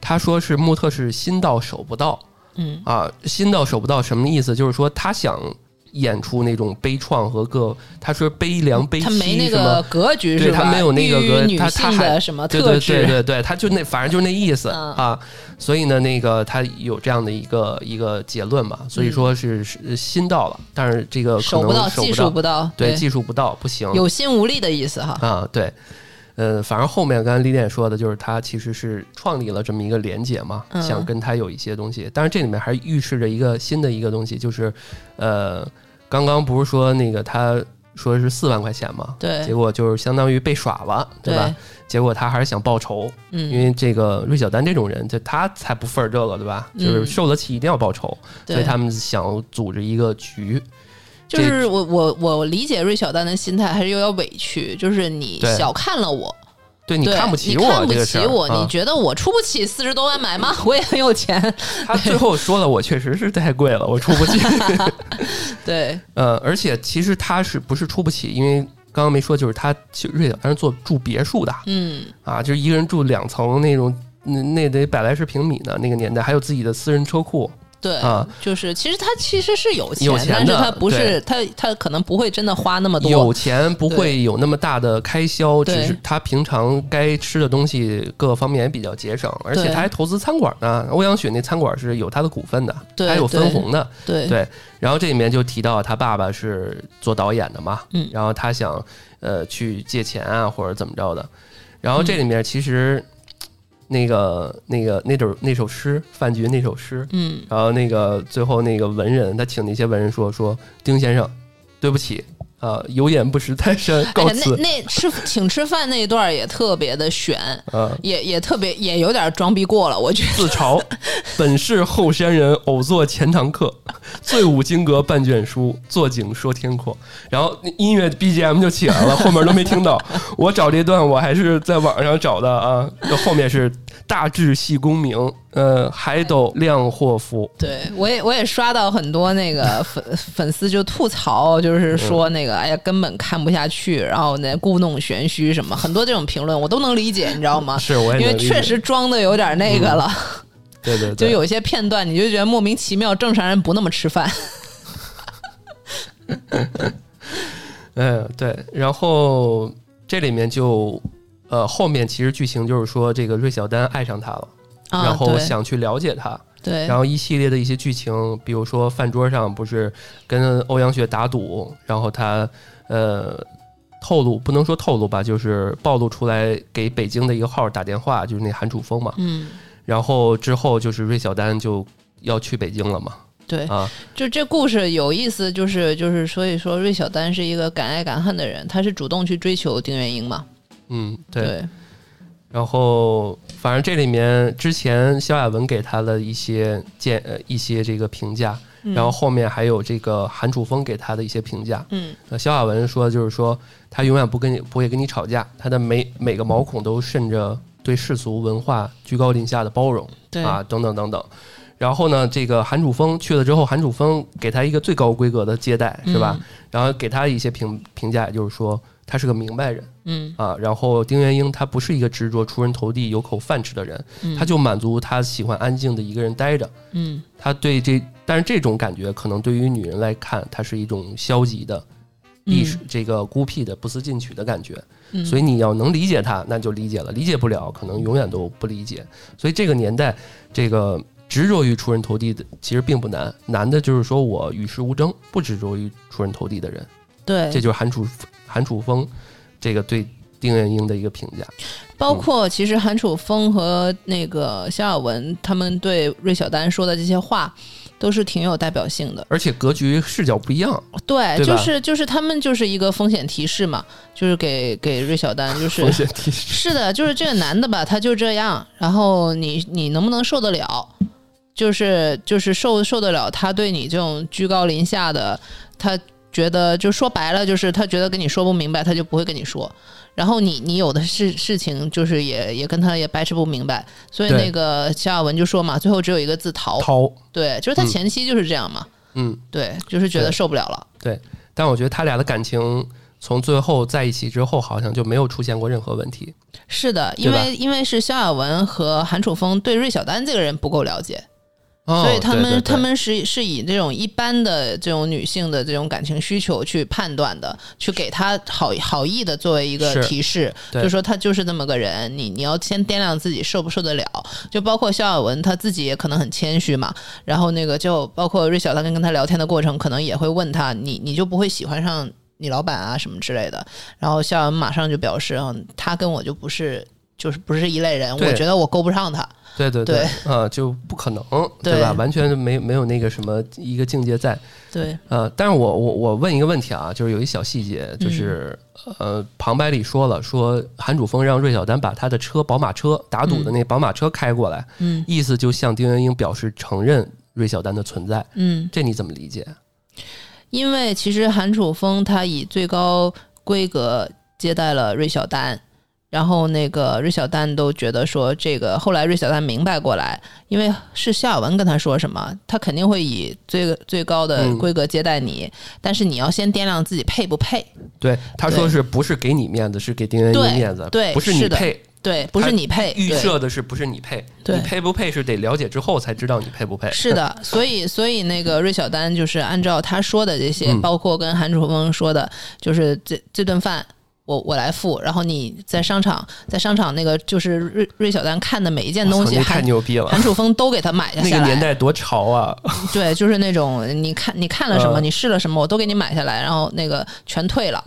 他说是穆特是心到手不到嗯啊，心到手不到什么意思？就是说他想。演出那种悲怆和各，他说悲凉悲他没那个格局是吧？对他没有那个格他他什么对对特质？对对对，他就那反正就那意思、嗯啊，所以呢，那个他有这样的一个一个结论嘛，所以说是是心到了，但是这个可能手不到，技术不到，对对，技术不到不行有心无力的意思哈。啊，对。呃，反正后面刚才李典说的，就是他其实是创立了这么一个连结嘛，嗯想跟他有一些东西，但是这里面还预示着一个新的一个东西，就是，呃，刚刚不是说那个他说是四万块钱嘛，对结果就是相当于被耍了，对吧？对结果他还是想报仇，嗯，因为这个芮小丹这种人，就他才不份儿这个，对吧？嗯就是受得起一定要报仇，所以他们想组织一个局。就是我我我理解芮小丹的心态还是有点委屈，就是你小看了我，对你看不起我你看不这个事儿，起我，啊你觉得我出不起四十多万买吗？我也很有钱，他最后说了，我确实是太贵了，我出不起。对呃，而且其实他是不是出不起？因为刚刚没说，就是他其实芮小丹是做住别墅的嗯，啊，就是一个人住两层那种，那那得百来十平米呢，那个年代还有自己的私人车库。对，啊就是其实他其实是有钱，有钱的但是他不是他他可能不会真的花那么多，有钱不会有那么大的开销，对只是他平常该吃的东西各个方面也比较节省，而且他还投资餐馆呢。欧阳雪那餐馆是有他的股份的，对还有分红的。对对然后这里面就提到他爸爸是做导演的嘛，嗯然后他想呃去借钱啊或者怎么着的，然后这里面其实。那个、那个、那首那首诗，饭局那首诗，嗯。然后那个最后那个文人，他请那些文人说说丁先生，对不起啊、有眼不识泰山，告辞那那吃请吃饭那一段也特别的悬，啊、也也特别也有点装逼过了，我觉得。自嘲，本是后山人，偶作前堂客。醉舞金阁半卷书，坐井说天阔。然后音乐 BGM 就起来了，后面都没听到。我找这段我还是在网上找的啊。这后面是大智系功名，呃，海斗亮祸福，对我也我也刷到很多那个粉粉丝就吐槽，就是说那个哎呀根本看不下去，然后那故弄玄虚什么，很多这种评论我都能理解，你知道吗？是我也因为确实装的有点那个了，对对对，就有一些片段你就觉得莫名其妙，正常人不那么吃饭。嗯，对，然后这里面就呃后面其实剧情就是说这个芮小丹爱上他了，啊然后想去了解他，对然后一系列的一些剧情，比如说饭桌上不是跟欧阳雪打赌，然后他呃透露不能说透露吧，就是暴露出来给北京的一个号打电话，就是那韩楚风嘛，嗯，然后之后就是芮小丹就要去北京了嘛，对，啊，就这故事有意思，就是就是所以说芮小丹是一个敢爱敢恨的人，他是主动去追求丁元英嘛，嗯，对，对。然后反正这里面之前萧亚文给他的一些建呃一些这个评价，然后后面还有这个韩楚风给他的一些评价，嗯。呃，萧亚文说，就是说他永远不跟你不会跟你吵架，他的每每个毛孔都渗着对世俗文化居高临下的包容对。啊，等等等等。然后呢，这个韩楚风去了之后，韩楚风给他一个最高规格的接待，是吧？然后给他一些评评价，也就是说他是个明白人嗯啊。然后丁元英他不是一个执着出人头地、有口饭吃的人，他就满足他喜欢安静的一个人待着。嗯他对这，但是这种感觉可能对于女人来看，它是一种消极的、历史、这个孤僻的、不思进取的感觉。嗯所以你要能理解他，那就理解了；理解不了，可能永远都不理解。所以这个年代，这个执着于出人头地的其实并不难，难的就是说我与世无争，不执着于出人头地的人。对，这就是韩楚韩楚风这个对丁元英的一个评价。包括其实韩楚风和那个肖亚文他们对芮小丹说的这些话，都是挺有代表性的。而且格局视角不一样，对，对就是就是他们就是一个风险提示嘛，就是给给芮小丹就是 风险提示。是的，就是这个男的吧，他就这样，然后你你能不能受得了？就是就是受受得了他对你这种居高临下的，他觉得就说白了，就是他觉得跟你说不明白，他就不会跟你说。然后你你有的事事情就是也也跟他也掰扯不明白，所以那个萧亚文就说嘛，最后只有一个字逃。逃，对，就是他嗯前期就是这样嘛，嗯，对，就是觉得受不了了。对，但我觉得他俩的感情从最后在一起之后，好像就没有出现过任何问题。是的，因为因为是萧亚文和韩楚风对芮小丹这个人不够了解，哦所以他们对对对他们是是以这种一般的这种女性的这种感情需求去判断的，去给他好好意的作为一个提示，对就说他就是这么个人，你你要先掂量自己受不受得了。就包括肖亚文他自己也可能很谦虚嘛，然后那个就包括芮小丹跟跟他聊天的过程，可能也会问他，你你就不会喜欢上你老板啊什么之类的。然后肖亚文马上就表示，嗯，他跟我就不是。就是不是一类人，我觉得我勾不上他。对对对啊，就不可能，对对吧？完全没没有那个什么一个境界在。对，呃，但是我我我问一个问题啊，就是有一小细节，就是、呃，旁白里说了，说韩楚峰让芮小丹把他的车宝马车打赌的那宝马车开过来，嗯意思就向丁元英表示承认芮小丹的存在，嗯。这你怎么理解？因为其实韩楚风他以最高规格接待了芮小丹，然后那个芮小丹都觉得说这个，后来芮小丹明白过来，因为是夏亚文跟他说什么，他肯定会以最最高的嗯规格接待你，但是你要先掂量自己配不配。对，他说是不是给你面子，是给丁元英面子，对不是你的配。对，不是你配，预设的是不是你配？你配不配是得了解之后才知道你配不配。是的，所以所以那个芮小丹就是按照他说的这些，嗯包括跟韩楚风说的，就是这这顿饭我我来付，然后你在商场在商场那个就是芮芮小丹看的每一件东西，太韩牛逼了！韩楚风都给他买下 来那。个年代多潮啊！对，就是那种你看你看了什么，嗯你试了什么，我都给你买下来，然后那个全退了。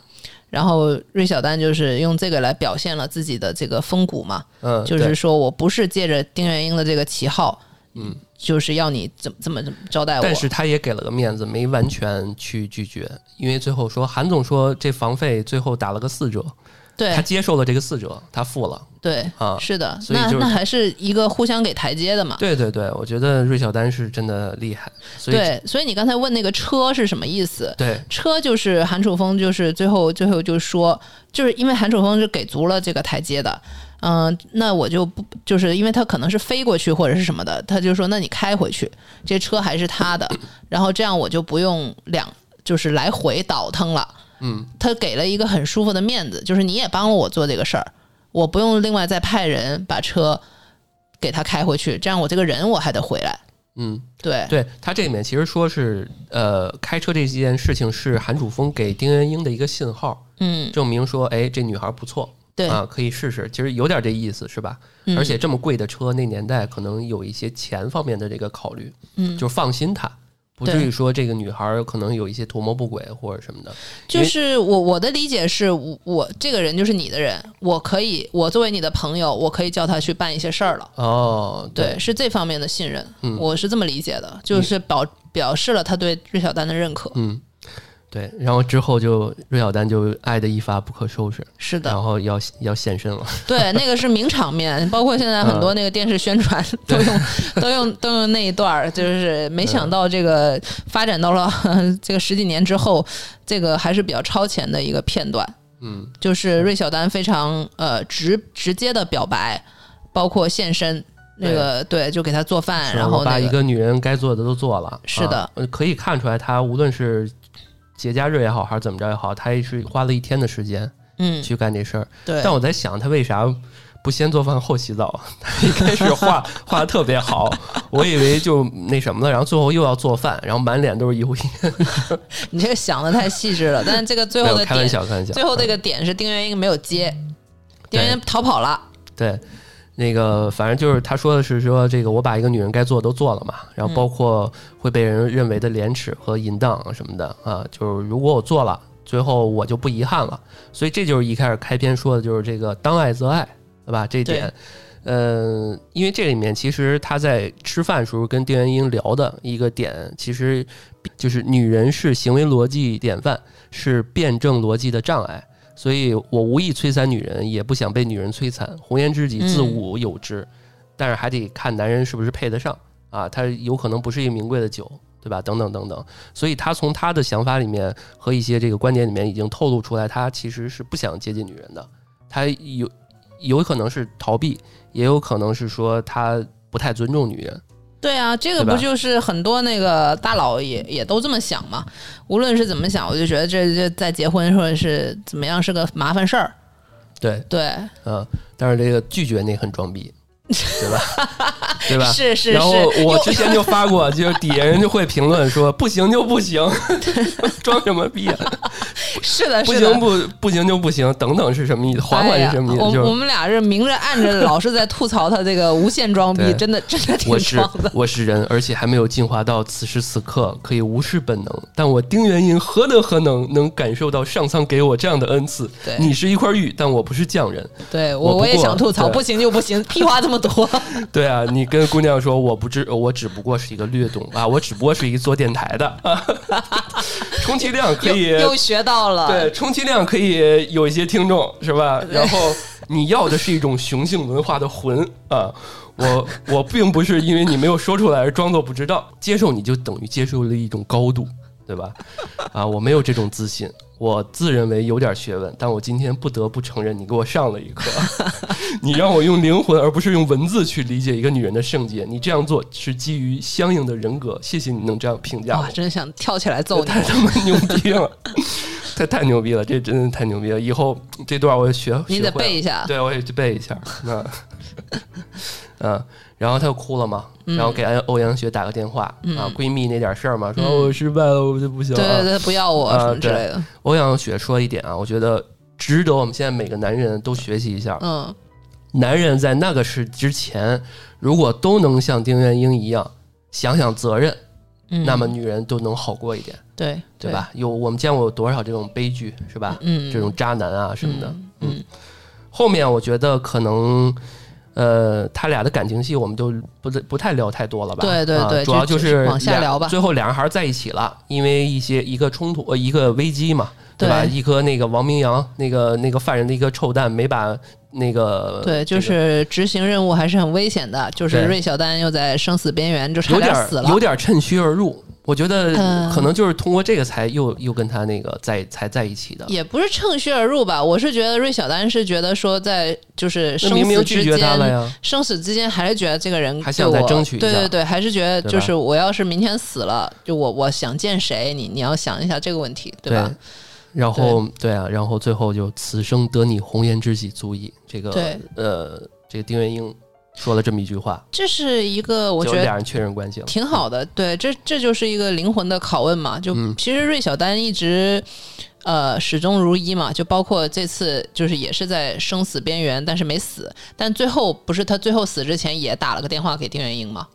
然后芮小丹就是用这个来表现了自己的这个风骨嘛，嗯，就是说我不是借着丁元英的这个旗号，嗯，就是要你怎么怎么怎么招待我。但是他也给了个面子，没完全去拒绝，因为最后说韩总说这房费最后打了个四折，对他接受了这个四折，他付了。对啊是的，所以就是那那还是一个互相给台阶的嘛。对对对，我觉得芮小丹是真的厉害，所以对，所以你刚才问那个车是什么意思？对车就是韩楚风，就是最后最后就说，就是因为韩楚风是给足了这个台阶的，嗯、那我就不就是因为他可能是飞过去或者是什么的，他就说那你开回去，这车还是他的，然后这样我就不用两就是来回倒腾了。嗯，他给了一个很舒服的面子，就是你也帮了我做这个事儿，我不用另外再派人把车给他开回去，这样我这个人我还得回来。嗯，对对他这里面其实说是，呃，开车这件事情是韩楚风给丁元英的一个信号，嗯，证明说，哎，这女孩不错，对，啊，可以试试。其实有点这意思，是吧？嗯而且这么贵的车，那年代可能有一些钱方面的这个考虑，嗯，就放心他，不至于说这个女孩可能有一些图谋不轨或者什么的。就是我我的理解是我我这个人就是你的人，我可以我作为你的朋友，我可以叫他去办一些事儿了。哦，对，是这方面的信任，嗯我是这么理解的，就是表表示了他对芮小丹的认可。嗯，对。然后之后就芮小丹就爱的一发不可收拾，是的然，后要要现身了。对，那个是名场面，包括现在很多那个电视宣传都用都用都用那一段儿，就是没想到这个发展到了这个十几年之后，这个还是比较超前的一个片段。嗯，就是芮小丹非常呃直直接的表白，包括现身，那个对，就给他做饭，然后那个一个女人该做的都做了。是的可以看出来，她无论是节假日也好，还是怎么着也好，他也是花了一天的时间嗯，去干这事儿。对，但我在想，他为啥不先做饭后洗澡？他一开始画画的特别好，我以为就那什么了，然后最后又要做饭，然后满脸都是油烟。你这个想的太细致了，但是这个最后的点，有开玩笑，开玩笑。最后这个点是丁元英没有接，丁元英逃跑了，对，那个反正就是他说的是说这个我把一个女人该做的都做了嘛，然后包括会被人认为的廉耻和淫荡啊什么的啊，就是如果我做了，最后我就不遗憾了。所以这就是一开始开篇说的就是这个当爱则爱，对吧？这一点。呃，因为这里面其实他在吃饭时候跟丁元英聊的一个点，其实就是女人是行为逻辑典范，是辩证逻辑的障碍。所以我无意摧残女人，也不想被女人摧残。红颜知己，自古有之，但是还得看男人是不是配得上啊。他有可能不是一个名贵的酒，对吧？等等等等。所以他从他的想法里面和一些这个观点里面已经透露出来，他其实是不想接近女人的。他有有可能是逃避，也有可能是说他不太尊重女人。对啊，这个不就是很多那个大佬也也都这么想嘛？无论是怎么想，我就觉得这这在结婚或者是怎么样是个麻烦事儿。对，对，嗯，但是这个拒绝那很装逼，对吧？对吧？是是然后是，我之前就发过，就是底下人就会评论说不行就不行，装什么逼啊？是的，不行。不不行就不行，等等是什么意思？缓缓是什么意思？哎呀我我们俩是明着暗着，老是在吐槽他这个无限装逼，真的真的挺我是装的。我是人，而且还没有进化到此时此刻可以无视本能。但我丁元英何德何能，能感受到上苍给我这样的恩赐？对你是一块玉，但我不是匠人。对我我我也想吐槽，不行就不行，屁话这么多。对啊，你跟姑娘说我不知，我只不过是一个略懂啊，我只不过是一个做电台的，充其量可又以又学到了，对，充其量可以有一些听众，是吧？然后你要的是一种雄性文化的魂啊！我我并不是因为你没有说出来而装作不知道，接受你就等于接受了一种高度，对吧？啊，我没有这种自信，我自认为有点学问，但我今天不得不承认，你给我上了一课。你让我用灵魂而不是用文字去理解一个女人的圣洁，你这样做是基于相应的人格。谢谢你能这样评价我哇，。真想跳起来揍你！太他妈牛逼了，太太牛逼了，这真的太牛逼了！以后这段我也学，你得背一下。对，我也去背一下。那，嗯，然后她就哭了嘛，嗯然后给欧阳雪打个电话、啊，闺蜜那点事儿嘛，说、哦我失败了，我就不行了。对对对，不要我啊什么之类的。欧阳雪说一点啊，我觉得值得我们现在每个男人都学习一下。嗯，男人在那个事之前，如果都能像丁元英一样想想责任，嗯那么女人都能好过一点。对对？吧？有我们见过有多少这种悲剧，是吧？嗯，这种渣男啊什么的。嗯，嗯后面我觉得可能，呃，他俩的感情戏我们就不不太聊太多了吧？对对对啊主要就就是往下聊吧最后两人还是在一起了，因为一些一个冲突，呃，一个危机嘛，对吧？对一颗那个王明阳那个那个犯人的一个臭蛋没把那个对，就是执行任务还是很危险的，就是芮小丹又在生死边缘，就差有点点死了。有点趁虚而入。我觉得嗯可能就是通过这个才又又跟他那个在才在一起的。也不是趁虚而入吧。我是觉得芮小丹是觉得说在就是那生明明死之拒绝他了间。呀，生死之间，还是觉得这个人还想再争取一下对对对，还是觉得就是我要是明天死了，就我我想见谁，你你要想一下这个问题，对吧？然后对啊，然后最后就此生得你红颜知己足矣。这个对呃，这个丁元英说了这么一句话，这是一个我觉得就俩人确认关系了。挺好的，对，这这就是一个灵魂的拷问嘛。就嗯其实芮小丹一直呃始终如一嘛，就包括这次就是也是在生死边缘，但是没死。但最后不是他最后死之前也打了个电话给丁元英嘛？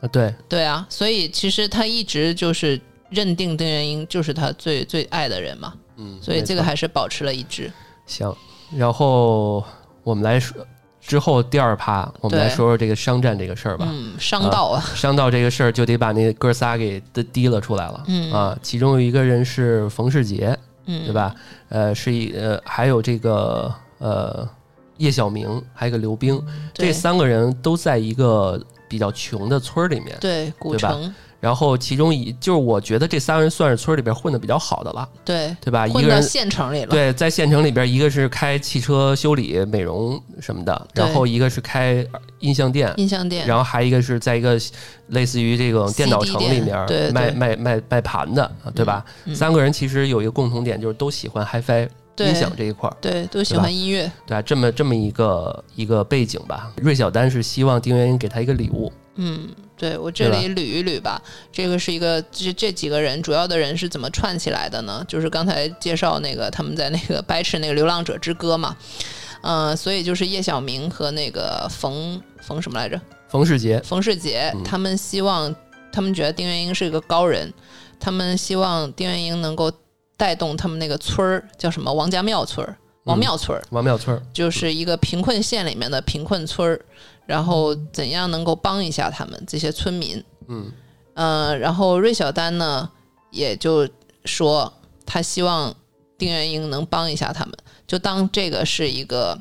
啊，对，对啊，所以其实他一直就是认定丁元英就是他最最爱的人嘛，嗯，所以这个还是保持了一致。行。然后我们来说之后第二趴，我们来说说这个商战这个事儿吧。嗯，商道啊，商道这个事儿就得把那哥仨给滴提了出来了。嗯啊，其中有一个人是冯世杰，嗯，对？吧？呃，是一呃，还有这个呃叶晓明，还有个刘冰，这三个人都在一个比较穷的村儿里面。对古城，然后其中一就是我觉得这三个人算是村里边混的比较好的了，对，对吧？一混到个人县城里了。对，在县城里边，一个是开汽车修理、美容什么的，然后一个是开音像店，音像店，然后还一个是在一个类似于这种电脑城里面卖卖卖卖盘的，对吧？嗯三个人其实有一个共同点，就是都喜欢 HiFi 音响这一块儿，对，都喜欢音乐。对吧？这么这么一个一个背景吧。芮小丹是希望丁元英给他一个礼物，嗯，对我这里捋一捋吧。这个是一个这这几个人主要的人是怎么串起来的呢？就是刚才介绍那个他们在那个 掰扯那个《流浪者之歌》嘛，呃，所以就是叶晓明和那个冯冯什么来着？冯世杰，冯世杰嗯，他们希望，他们觉得丁元英是一个高人，他们希望丁元英能够带动他们那个村儿，叫什么王家庙村儿、王嗯庙村儿，王庙村儿，就是一个贫困县里面的贫困村儿，然后怎样能够帮一下他们这些村民？嗯呃，然后芮小丹呢，也就说他希望丁元英能帮一下他们，就当这个是一个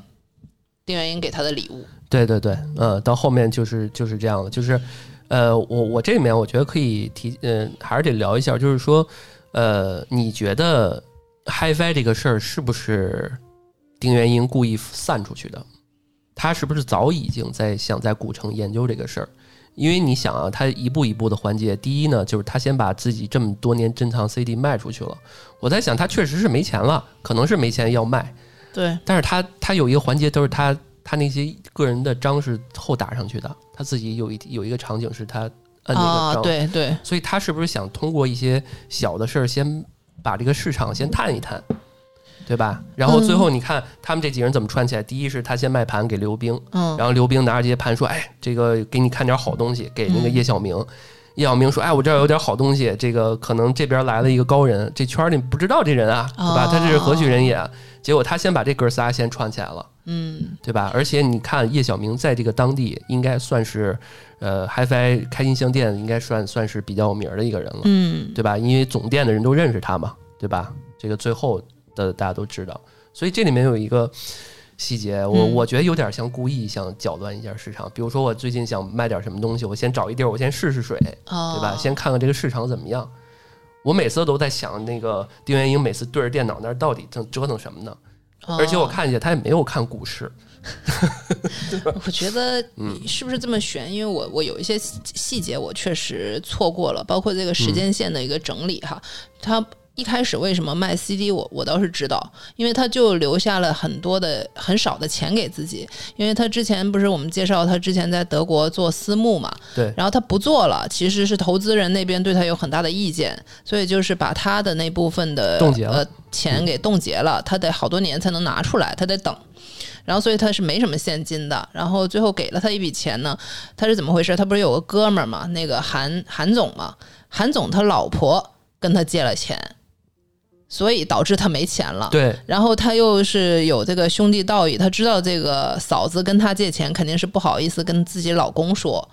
丁元英给他的礼物。对对对，嗯，到后面就是就是这样的，就是，呃，我我这里面我觉得可以提，嗯、还是得聊一下，就是说，呃，你觉得 HiFi 这个事儿是不是丁元英故意散出去的？他是不是早已经在想在古城研究这个事儿？因为你想啊，他一步一步的环节，第一呢，就是他先把自己这么多年珍藏 CD 卖出去了。我在想，他确实是没钱了，可能是没钱要卖，对，但是他他有一个环节都是他他那些个人的章是后打上去的，他自己有一有一个场景是他摁那啊个，章，对对，所以他是不是想通过一些小的事儿先把这个市场先探一探，对吧？然后最后你看他们这几个人怎么串起来？第一是他先卖盘给刘冰，嗯，然后刘冰拿着这些盘说：“哎，这个给你看点好东西，给那个嗯叶晓明。叶晓明说：“哎，我这儿有点好东西，这个可能这边来了一个高人，这圈里不知道这人啊，对吧？哦他这是何许人也？结果他先把这哥仨先串起来了，嗯，对吧？而且你看叶晓明在这个当地应该算是，呃，HiFi 开音像店应该算算是比较有名儿的一个人了，嗯，对吧？因为总店的人都认识他嘛，对吧？这个最后的大家都知道，所以这里面有一个细节，我、嗯我觉得有点像故意想搅乱一下市场。比如说我最近想卖点什么东西，我先找一地儿，我先试试水，哦，对吧？先看看这个市场怎么样。我每次都在想，那个丁元英每次对着电脑那儿到底正折腾什么呢？哦而且我看见他也没有看股市，我觉得 是不是这么悬？因为我我有一些细细节我确实错过了，包括这个时间线的一个整理哈。他一开始为什么卖 CD，我我倒是知道，因为他就留下了很多的很少的钱给自己，因为他之前不是我们介绍他之前在德国做私募嘛，对，然后他不做了，其实是投资人那边对他有很大的意见，所以就是把他的那部分的冻结了呃钱给冻结了，他得好多年才能拿出来，他得等。然后所以他是没什么现金的，然后最后给了他一笔钱呢，他是怎么回事？他不是有个哥们儿嘛，那个韩韩总嘛，韩总他老婆跟他借了钱，所以导致他没钱了。对，然后他又是有这个兄弟道义，他知道这个嫂子跟他借钱肯定是不好意思跟自己老公说，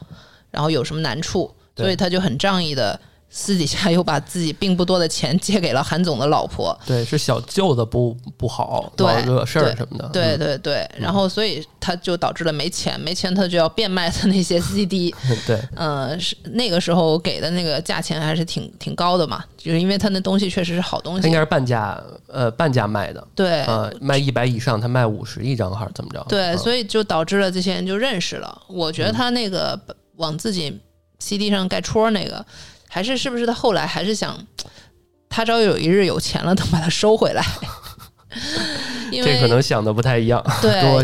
然后有什么难处，所以他就很仗义的私底下又把自己并不多的钱借给了韩总的老婆。对，是小舅子不不好，对老惹事儿什么的。对对对，然后所以他就导致了没钱，没钱他就要变卖他那些 CD。嗯对，嗯，是那个时候给的那个价钱还是挺挺高的嘛，就是因为他那东西确实是好东西。他应该是半价，呃，半价卖的，对，呃，卖一百以上，他卖五十一张还是怎么着？对，嗯所以就导致了这些人就认识了。我觉得他那个往自己 CD 上盖戳那个，还是是不是他后来还是想，他朝有一日有钱了，能把它收回来。因为这可能想的不太一样，跟我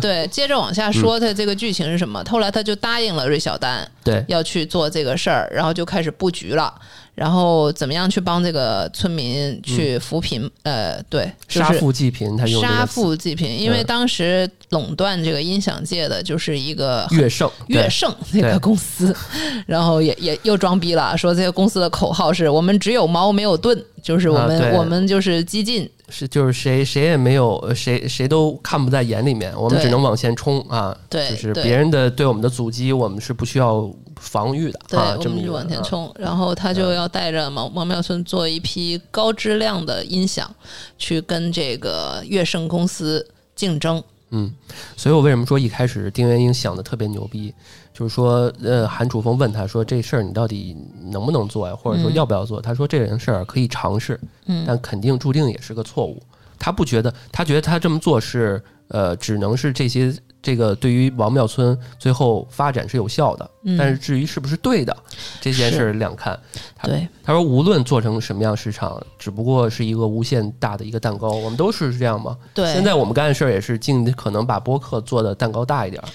对，接着往下说，他这个剧情是什么？后来他就答应了芮小丹对，要去做这个事儿，然后就开始布局了。然后怎么样去帮这个村民去扶贫？呃，对，就是杀富济贫，他用杀富济贫，因为嗯当时垄断这个音响界的就是一个乐盛，乐盛那个公司，然后也也又装逼了，说这个公司的口号是我们只有矛没有盾，就是我们、啊我们就是激进，是就是谁谁也没有呃谁谁都看不在眼里面，我们只能往前冲啊！对对就是别人的对我们的阻击，我们是不需要防御的对，啊，我们就这么一往前冲，然后他就要带着王王庙村做一批高质量的音响，去跟这个乐盛公司竞争。嗯，所以我为什么说一开始丁元英想的特别牛逼，就是说，呃，韩楚风问他说这事儿你到底能不能做呀，或者说嗯要不要做？他说这件事儿可以尝试，嗯但肯定注定也是个错误。他不觉得，他觉得他这么做是，呃，只能是这些这个对于王庙村最后发展是有效的，嗯但是至于是不是对的这件事儿两看。他对，他说无论做成什么样市场，只不过是一个无限大的一个蛋糕，我们都是这样嘛。对，现在我们干的事儿也是尽可能把播客做的蛋糕大一点儿，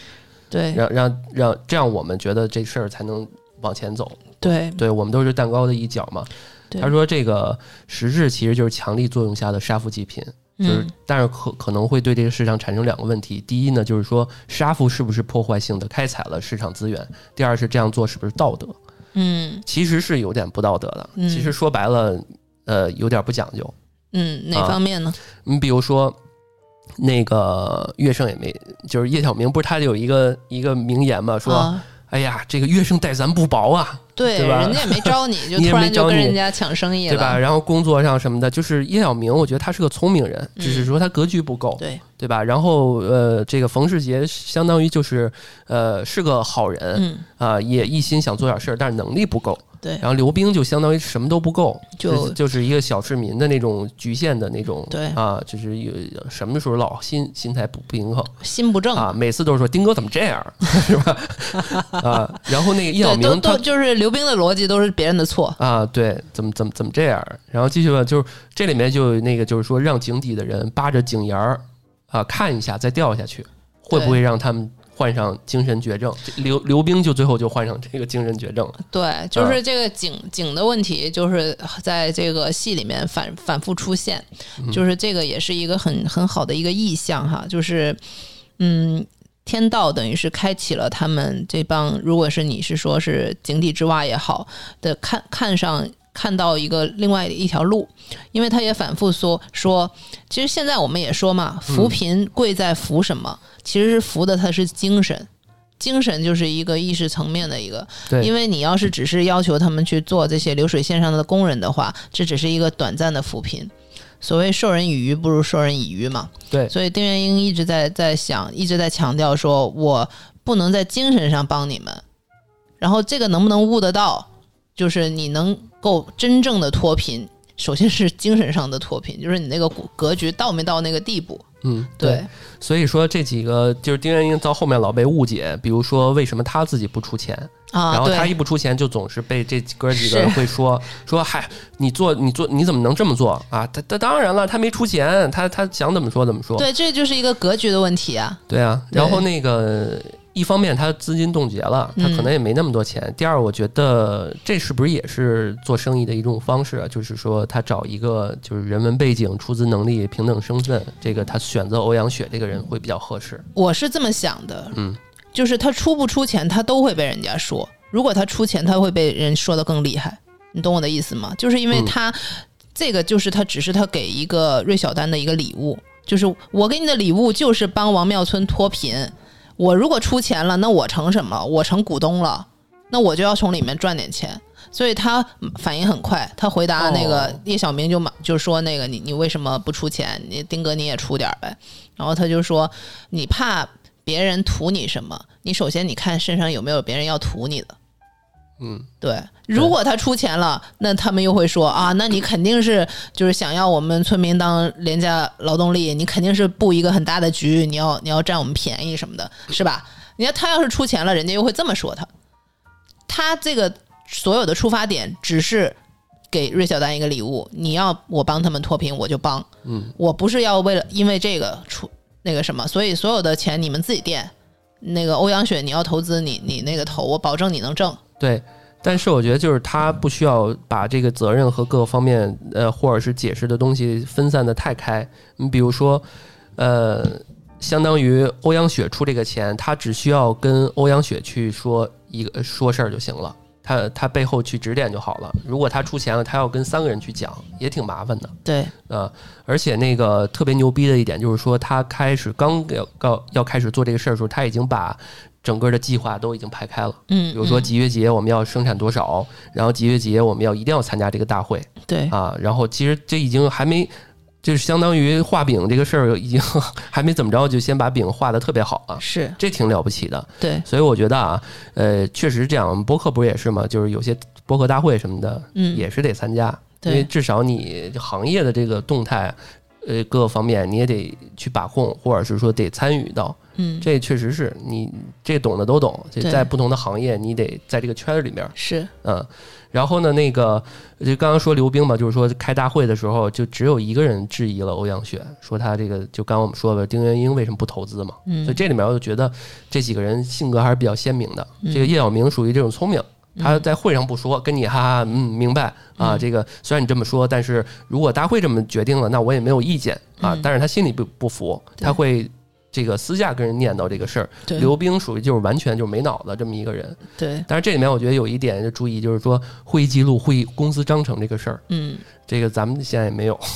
对让让让这样我们觉得这事儿才能往前走。对对我们都是蛋糕的一角嘛。他说这个实质其实就是强力作用下的杀富济贫，就是嗯但是可可能会对这个市场产生两个问题。第一呢，就是说杀富是不是破坏性的开采了市场资源？第二是这样做是不是道德？嗯其实是有点不道德的。嗯其实说白了，呃，有点不讲究。嗯，哪啊方面呢？你比如说，那个乐圣也没，就是叶小明不是他有一个一个名言嘛，说、啊，哎呀，这个乐圣待咱不薄啊，对，对吧人家也没招你，就突然就跟人家抢生意对吧？然后工作上什么的，就是叶晓明，我觉得他是个聪明人，嗯只是说他格局不够，对，对吧？然后呃，这个冯世杰相当于就是呃是个好人嗯，啊、也一心想做点事儿，但是能力不够。对然后刘冰就相当于什么都不够，就就是一个小市民的那种局限的那种，对啊，就是有什么时候老心心态不平衡心不正。啊，每次都是说丁哥怎么这样，是吧？啊，然后那个叶晓对，都明他都就是刘冰的逻辑都是别人的错。啊，对，怎么怎么怎么这样？然后继续吧，就是这里面就有那个，就是说让井底的人扒着井沿儿啊看一下，再掉下去，会不会让他们患上精神绝症？刘刘冰就最后就患上这个精神绝症了。对，就是这个井井的问题，就是在这个戏里面反反复出现，就是这个也是一个很很好的一个意象哈，就是嗯。天道等于是开启了他们这帮，如果是你是说是井底之蛙也好的，看看上看到一个另外的一条路，因为他也反复说说，其实现在我们也说嘛，扶贫贵在扶什么？其实是扶的他是精神，精神就是一个意识层面的一个，对，因为你要是只是要求他们去做这些流水线上的工人的话，这只是一个短暂的扶贫。所谓授人以鱼不如授人以渔嘛，对。所以丁元英一直在在想，一直在强调说，我不能在精神上帮你们，然后这个能不能悟得到，就是你能够真正的脱贫，首先是精神上的脱贫，就是你那个格局到没到那个地步，嗯，对，所以说这几个就是丁元英到后面老被误解，比如说为什么他自己不出钱，啊，然后他一，不出钱，就总是被这哥几个人会说 说，嗨，你做你做你怎么能这么做？啊？他他当然了，他没出钱，他他想怎么说怎么说。对，这就是一个格局的问题啊，对啊，然后那个一方面他资金冻结了，他嗯可能也没那么多钱。第二，我觉得这是不是也是做生意的一种方式啊？就是说他找一个就是人文背景、出资能力、平等身份，这个他选择欧阳雪这个人会比较合适。我是这么想的，嗯，就是他出不出钱，他都会被人家说。如果他出钱，他会被人说的更厉害。你懂我的意思吗？就是因为嗯他、这个，就是他只是他给一个芮小丹的一个礼物，就是我给你的礼物就是帮王庙村脱贫。我如果出钱了，那我成什么？我成股东了，那我就要从里面赚点钱。所以他反应很快，他回答那个哦叶小明就马就说那个你你为什么不出钱？你丁哥你也出点儿呗。然后他就说你怕别人图你什么？你首先你看身上有没有别人要图你的。嗯，对，如果他出钱了，那他们又会说啊，那你肯定是就是想要我们村民当廉价劳动力，你肯定是布一个很大的局，你要你要占我们便宜什么的，是吧？你看他要是出钱了，人家又会这么说他。他这个所有的出发点只是给芮小丹一个礼物，你要我帮他们脱贫，我就帮。嗯，我不是要为了因为这个出那个什么，所以所有的钱你们自己垫。那个欧阳雪，你要投资，你你那个投，我保证你能挣。对。但是我觉得就是他不需要把这个责任和各个方面，呃，或者是解释的东西分散的太开。你比如说，呃，相当于欧阳雪出这个钱，他只需要跟欧阳雪去说一个说事儿就行了，他他背后去指点就好了。如果他出钱了，他要跟三个人去讲，也挺麻烦的。对，呃，而且那个特别牛逼的一点就是说，他开始刚要要要开始做这个事儿的时候，他已经把整个的计划都已经排开了。嗯，比如说嗯集约节我们要生产多少，然后集约节我们要一定要参加这个大会对，啊，然后其实这已经还没。就是相当于画饼这个事儿，已经 还没怎么着，就先把饼画的特别好了，是这挺了不起的。对，所以我觉得啊，呃，确实这样。播客不是也是嘛？就是有些播客大会什么的，嗯，也是得参加，因为至少你行业的这个动态，呃，各个方面你也得去把控，或者是说得参与到。嗯，这确实是你这懂的都懂，这在不同的行业，你得在这个圈儿里面，是嗯。然后呢，那个就刚刚说刘冰嘛，就是说开大会的时候，就只有一个人质疑了欧阳雪，说他这个就刚刚我们说的丁元英为什么不投资嘛，嗯所以这里面我就觉得这几个人性格还是比较鲜明的。嗯这个叶晓明属于这种聪明，他在会上不说，跟你哈哈嗯明白啊。嗯这个虽然你这么说，但是如果大会这么决定了，那我也没有意见啊嗯。但是他心里不不服，他会这个私下跟人念叨这个事儿。刘冰属于就是完全就是没脑子这么一个人。对，但是这里面我觉得有一点要注意，就是说会议记录、会议公司章程这个事儿，嗯这个咱们现在也没有。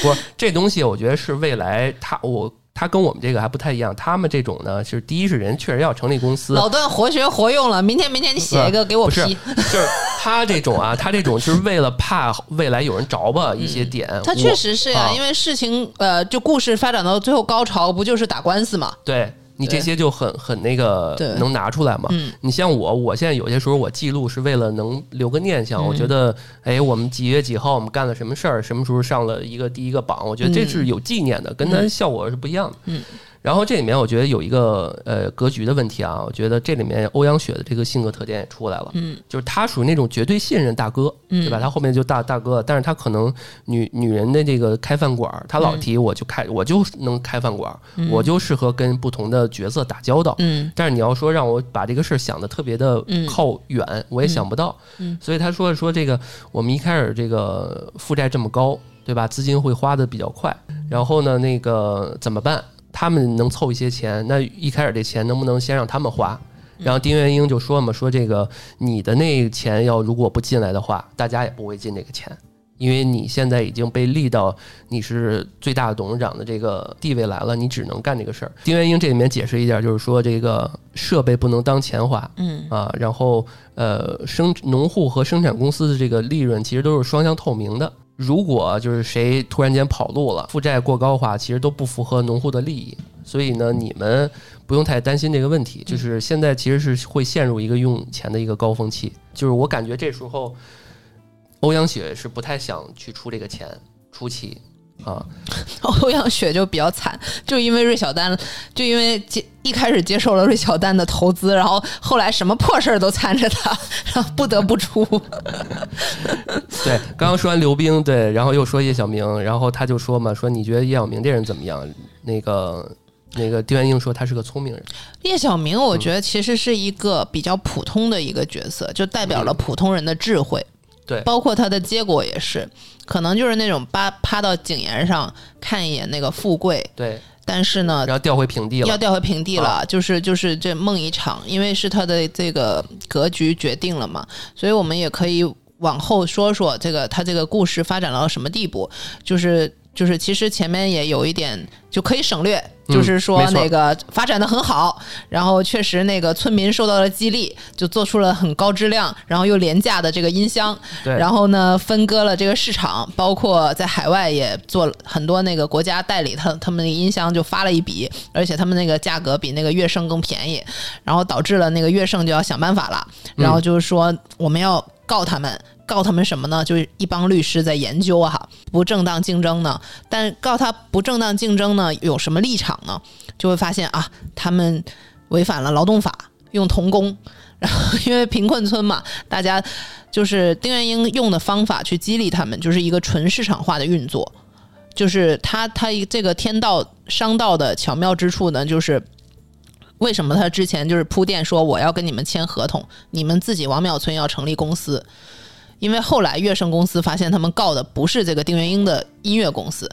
不是这东西，我觉得是未来他我他跟我们这个还不太一样。他们这种呢，就是第一是人确实要成立公司，老段活学活用了，明天明天你写一个给我批，就是他这种啊，他这种就是为了怕未来有人着吧一些点。他确实是呀、啊因为事情呃，就故事发展到最后高潮，不就是打官司嘛？对你这些就很很那个能拿出来嘛。嗯你像我，我现在有些时候我记录是为了能留个念想。嗯我觉得，哎，我们几月几号我们干了什么事儿，什么时候上了一个第一个榜，我觉得这是有纪念的，跟它效果是不一样的。嗯。然后这里面我觉得有一个呃格局的问题啊，我觉得这里面欧阳雪的这个性格特点也出来了，嗯就是他属于那种绝对信任大哥，嗯，对吧？他后面就大大哥，但是他可能女女人的这个开饭馆儿，他老提我就开，我就能开饭馆我就适合跟不同的角色打交道。嗯但是你要说让我把这个事儿想的特别的嗯靠远，我也想不到。嗯所以他说说这个，我们一开始这个负债这么高，对吧？资金会花的比较快，然后呢，那个怎么办？他们能凑一些钱，那一开始这钱能不能先让他们花？然后丁元英就说嘛，说这个你的那钱要如果不进来的话，大家也不会进这个钱，因为你现在已经被立到你是最大的董事长的这个地位来了，你只能干这个事儿。丁元英这里面解释一点，就是说这个设备不能当钱花嗯啊，然后呃生农户和生产公司的这个利润其实都是双向透明的。如果就是谁突然间跑路了，负债过高的话，其实都不符合农户的利益。所以呢，你们不用太担心这个问题。就是现在其实是会陷入一个用钱的一个高峰期。就是我感觉这时候，欧阳雪是不太想去出这个钱出气啊，欧阳雪就比较惨，就因为芮小丹，就因为接一开始接受了芮小丹的投资，然后后来什么破事儿都缠着他，然后不得不出。对，刚刚说完刘冰，对，然后又说叶小明，然后他就说嘛，说你觉得叶小明这人怎么样？那个那个丁元英说他是个聪明人，叶小明，我觉得其实是一个比较普通的一个角色，就代表了普通人的智慧。对。包括他的结果也是，可能就是那种趴趴到井沿上看一眼那个富贵，对，但是呢然，后调回平地了，要掉回平地了，啊。就是就是这梦一场，因为是他的这个格局决定了嘛，所以我们也可以往后说说这个他这个故事发展到什么地步，就是。就是其实前面也有一点就可以省略，嗯就是说那个发展的很好，然后确实那个村民受到了激励，就做出了很高质量，然后又廉价的这个音箱，然后呢分割了这个市场，包括在海外也做了很多那个国家代理，他他们那个音箱就发了一笔，而且他们那个价格比那个乐圣更便宜，然后导致了那个乐圣就要想办法了，然后就是说我们要告他们。告他们什么呢？就是一帮律师在研究啊，不正当竞争呢。但告他不正当竞争呢，有什么立场呢？就会发现啊，他们违反了劳动法，用童工。然后因为贫困村嘛，大家就是丁元英用的方法去激励他们，就是一个纯市场化的运作。就是他他这个天道商道的巧妙之处呢，就是为什么他之前就是铺垫说我要跟你们签合同，你们自己王庙村要成立公司。因为后来乐盛公司发现他们告的不是这个丁元英的音乐公司，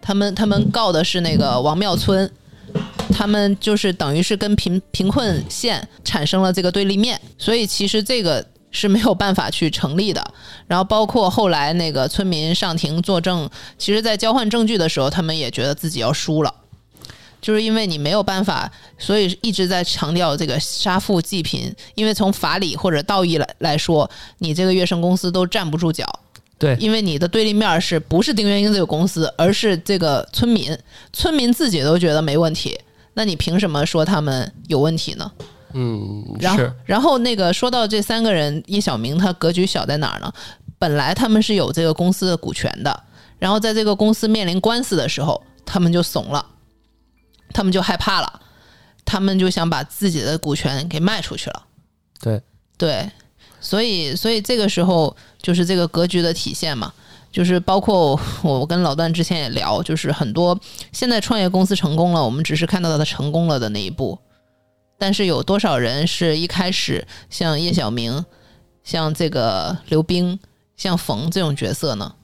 他们他们告的是那个王庙村，他们就是等于是跟贫贫困县产生了这个对立面，所以其实这个是没有办法去成立的。然后包括后来那个村民上庭作证，其实在交换证据的时候，他们也觉得自己要输了。就是因为你没有办法，所以一直在强调这个杀富济贫。因为从法理或者道义来来说，你这个乐盛公司都站不住脚。对，因为你的对立面是不是丁元英这个公司，而是这个村民，村民自己都觉得没问题，那你凭什么说他们有问题呢？嗯，然后是，然后那个说到这三个人，叶晓明他格局小在哪儿呢？本来他们是有这个公司的股权的，然后在这个公司面临官司的时候，他们就怂了，他们就害怕了，他们就想把自己的股权给卖出去了。对，对，所以所以这个时候就是这个格局的体现嘛，就是包括我跟老段之前也聊，就是很多现在创业公司成功了，我们只是看到他成功了的那一步，但是有多少人是一开始像叶晓明、像这个刘冰、像冯这种角色呢？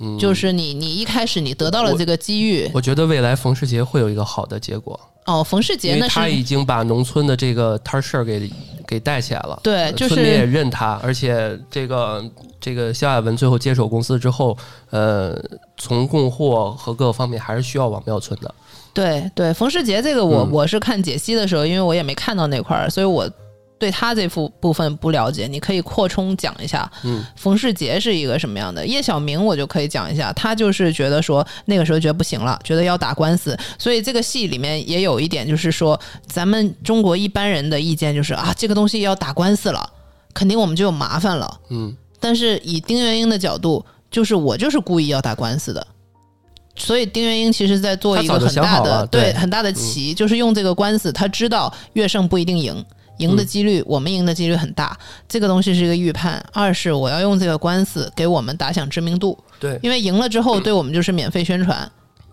嗯，就是你你一开始你得到了这个机遇我觉得未来冯世杰会有一个好的结果，哦，冯世杰因为那是他已经把农村的这个摊事儿给给带起来了。对，就村民也认他，而且这个这个肖亚文最后接手公司之后，呃，从供货和各个方面还是需要王庙村的。对对，冯世杰这个我、嗯我是看解析的时候，因为我也没看到那块儿，所以我对他这部部分不了解。你可以扩充讲一下，嗯，冯世杰是一个什么样的？叶晓明我就可以讲一下，他就是觉得说那个时候觉得不行了，觉得要打官司，所以这个戏里面也有一点就是说，咱们中国一般人的意见就是啊，这个东西要打官司了，肯定我们就有麻烦了。嗯，但是以丁元英的角度，就是我就是故意要打官司的，所以丁元英其实在做一个很大的对很大的棋，就是用这个官司，他知道乐胜不一定赢。赢的几率，我们赢的几率很大。这个东西是一个预判。二是我要用这个官司给我们打响知名度，对，因为赢了之后对我们就是免费宣传，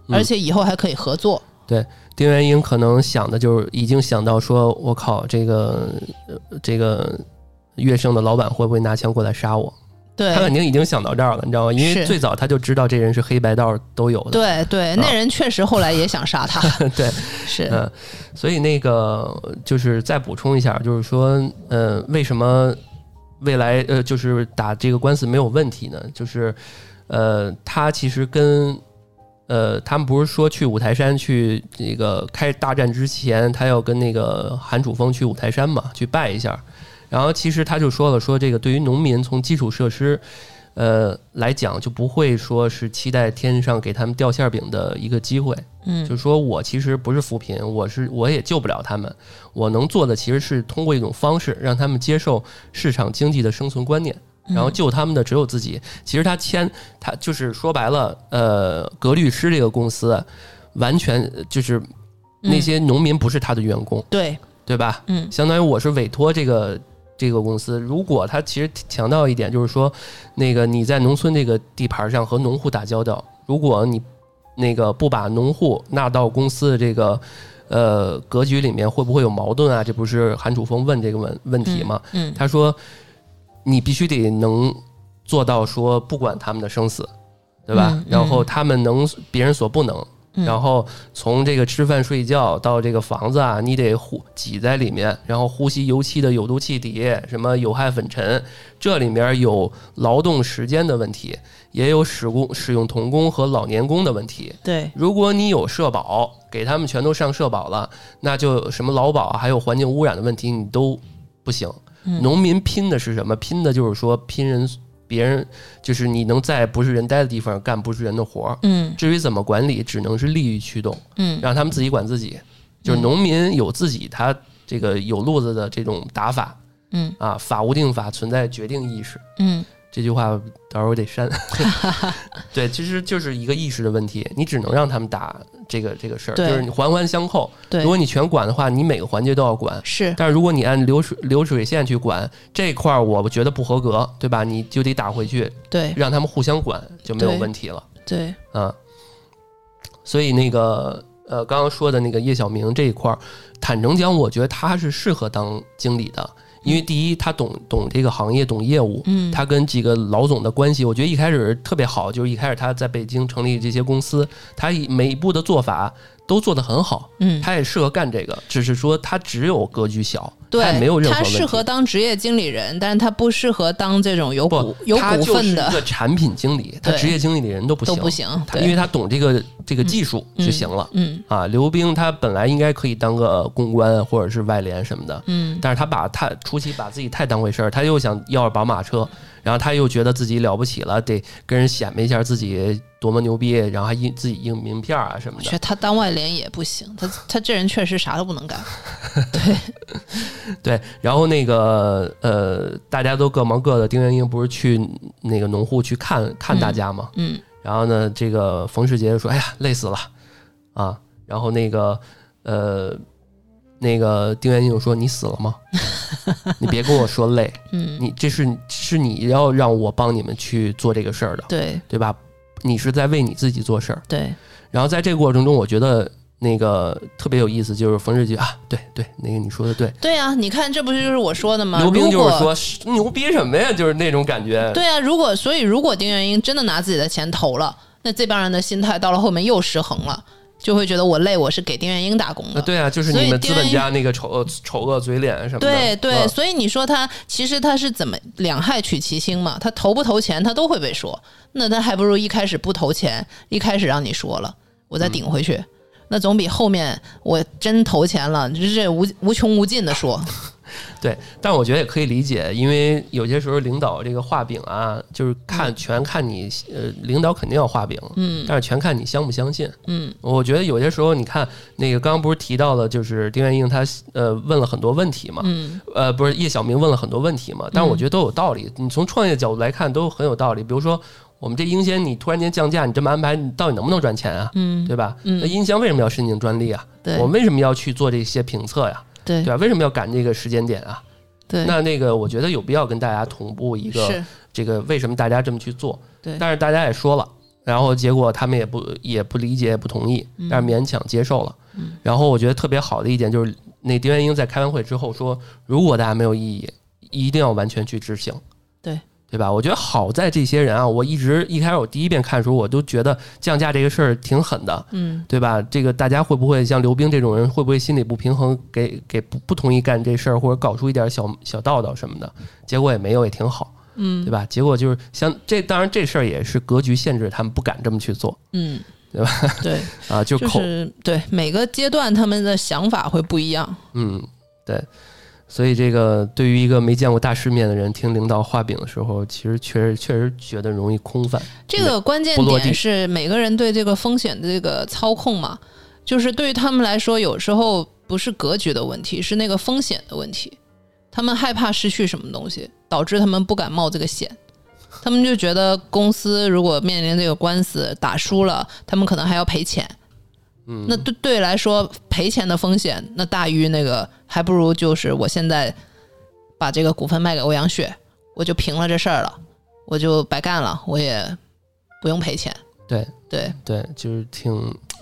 嗯而且以后还可以合作。对丁元英可能想的就是已经想到说，我靠，这个呃这个乐圣的老板会不会拿枪过来杀我？对他肯定已经想到这儿了，你知道吗？因为最早他就知道这人是黑白道都有的。对对，那人确实后来也想杀他，对，是嗯，所以那个就是再补充一下，就是说，呃，为什么未来呃就是打这个官司没有问题呢？就是呃，他其实跟呃他们不是说去五台山去那个开大战之前，他要跟那个韩楚风去五台山嘛，去拜一下。然后其实他就说了，说这个对于农民从基础设施。呃，来讲就不会说是期待天上给他们掉馅饼的一个机会，嗯就是说我其实不是扶贫，我是我也救不了他们，我能做的其实是通过一种方式让他们接受市场经济的生存观念，然后救他们的只有自己。其实他签他就是说白了，呃，格律师这个公司完全就是那些农民不是他的员工，对，对吧？嗯相当于我是委托这个这个公司。如果他其实强调一点，就是说，那个你在农村这个地盘上和农户打交道，如果你那个不把农户纳到公司的这个呃格局里面，会不会有矛盾啊？这不是韩楚风问这个问问题吗？嗯他说，你必须得能做到说不管他们的生死，对吧？嗯嗯然后他们能别人所不能。然后从这个吃饭睡觉到这个房子啊，你得呼挤在里面，然后呼吸油漆的有毒气体，什么有害粉尘，这里面有劳动时间的问题，也有使工使用童工和老年工的问题。对，如果你有社保，给他们全都上社保了，那就什么劳保还有环境污染的问题你都不行。农民拼的是什么？拼的就是说拼人。别人就是你能在不是人待的地方干不是人的活儿，嗯，至于怎么管理，只能是利益驱动，嗯，让他们自己管自己。就是农民有自己他这个有路子的这种打法，嗯啊，法无定法，存在决定意识，嗯。这句话到时候我得删。对，其实就是一个意识的问题，你只能让他们打这个这个事儿，就是你环环相扣。对，如果你全管的话，你每个环节都要管。是，但是如果你按流水流水线去管这块儿，我觉得不合格，对吧？你就得打回去，对，让他们互相管就没有问题了。对，嗯。所以那个呃，刚刚说的那个叶小明这一块儿，坦诚讲，我觉得他是适合当经理的。因为第一，他懂懂这个行业，懂业务，嗯，他跟几个老总的关系，我觉得一开始特别好。就是一开始他在北京成立这些公司，他每一步的做法都做得很好，嗯，他也适合干这个，只是说他只有格局小，对，没有任何他适合当职业经理人，但是他不适合当这种有股有股份的。一个产品经理，他职业经理的人都不行，都不行，因为他懂这个这个技术就行了，嗯啊，刘冰他本来应该可以当个公关或者是外联什么的，嗯，但是他把他初期把自己太当回事儿，他又想要宝马车，然后他又觉得自己了不起了，得跟人显摆一下自己。多么牛逼，然后还印自己印名片啊什么的。觉得他当外联也不行，他 他这人确实啥都不能干。对 对，然后那个呃，大家都各忙各的。丁元英不是去那个农户去看看大家吗？嗯。然后呢，这个冯世杰说：“哎呀，累死了啊！”然后那个呃，那个丁元英说：“你死了吗？你别跟我说累，嗯，你这是是你要让我帮你们去做这个事儿的，对对吧？”你是在为你自己做事儿，对。然后在这个过程中，我觉得那个特别有意思，就是冯世杰啊，对对，那个你说的对，对啊，你看这不就是我说的吗？牛逼就是说牛逼什么呀？就是那种感觉。对啊，如果所以如果丁元英真的拿自己的钱投了，那这帮人的心态到了后面又失衡了。就会觉得我累，我是给丁元英打工的。对啊，就是你们资本家那个丑恶丑恶嘴脸什么的。对对，所以你说他其实他是怎么两害取其轻嘛？他投不投钱，他都会被说。那他还不如一开始不投钱，一开始让你说了，我再顶回去，那总比后面我真投钱了，就是无无穷无尽的说。对，但我觉得也可以理解，因为有些时候领导这个画饼啊，就是看全看你，呃，领导肯定要画饼，嗯，但是全看你相不相信，嗯，我觉得有些时候你看那个刚刚不是提到了，就是丁元英他呃问了很多问题嘛，嗯，呃，不是叶小明问了很多问题嘛，但是我觉得都有道理，你从创业角度来看都很有道理，比如说我们这音箱你突然间降价，你这么安排，你到底能不能赚钱啊？嗯，对吧？嗯，那音箱为什么要申请专利啊？对，我们为什么要去做这些评测呀？对，对吧？为什么要赶这个时间点啊？对，那那个我觉得有必要跟大家同步一个这个为什么大家这么去做？对，但是大家也说了，然后结果他们也不也不理解也不同意，但是勉强接受了。嗯，然后我觉得特别好的一点就是，那丁元英在开完会之后说，如果大家没有异议，一定要完全去执行。对。对吧？我觉得好在这些人啊，我一直一开始我第一遍看的时候，我都觉得降价这个事儿挺狠的，嗯，对吧？这个大家会不会像刘冰这种人，会不会心里不平衡，给给不不同意干这事儿，或者搞出一点小小道道什么的？结果也没有，也挺好，嗯，对吧？结果就是像这，当然这事儿也是格局限制，他们不敢这么去做，嗯，对吧？对，啊，就是对每个阶段他们的想法会不一样，嗯，对。所以，这个对于一个没见过大世面的人，听领导画饼的时候，其实确实确实觉得容易空泛。这个关键点是每个人对这个风险的这个操控嘛，就是对于他们来说，有时候不是格局的问题，是那个风险的问题。他们害怕失去什么东西，导致他们不敢冒这个险。他们就觉得公司如果面临这个官司打输了，他们可能还要赔钱。嗯，那对对来说，赔钱的风险那大于那个，还不如就是我现在把这个股份卖给欧阳雪，我就平了这事儿了，我就白干了，我也不用赔钱。对对对，就是挺，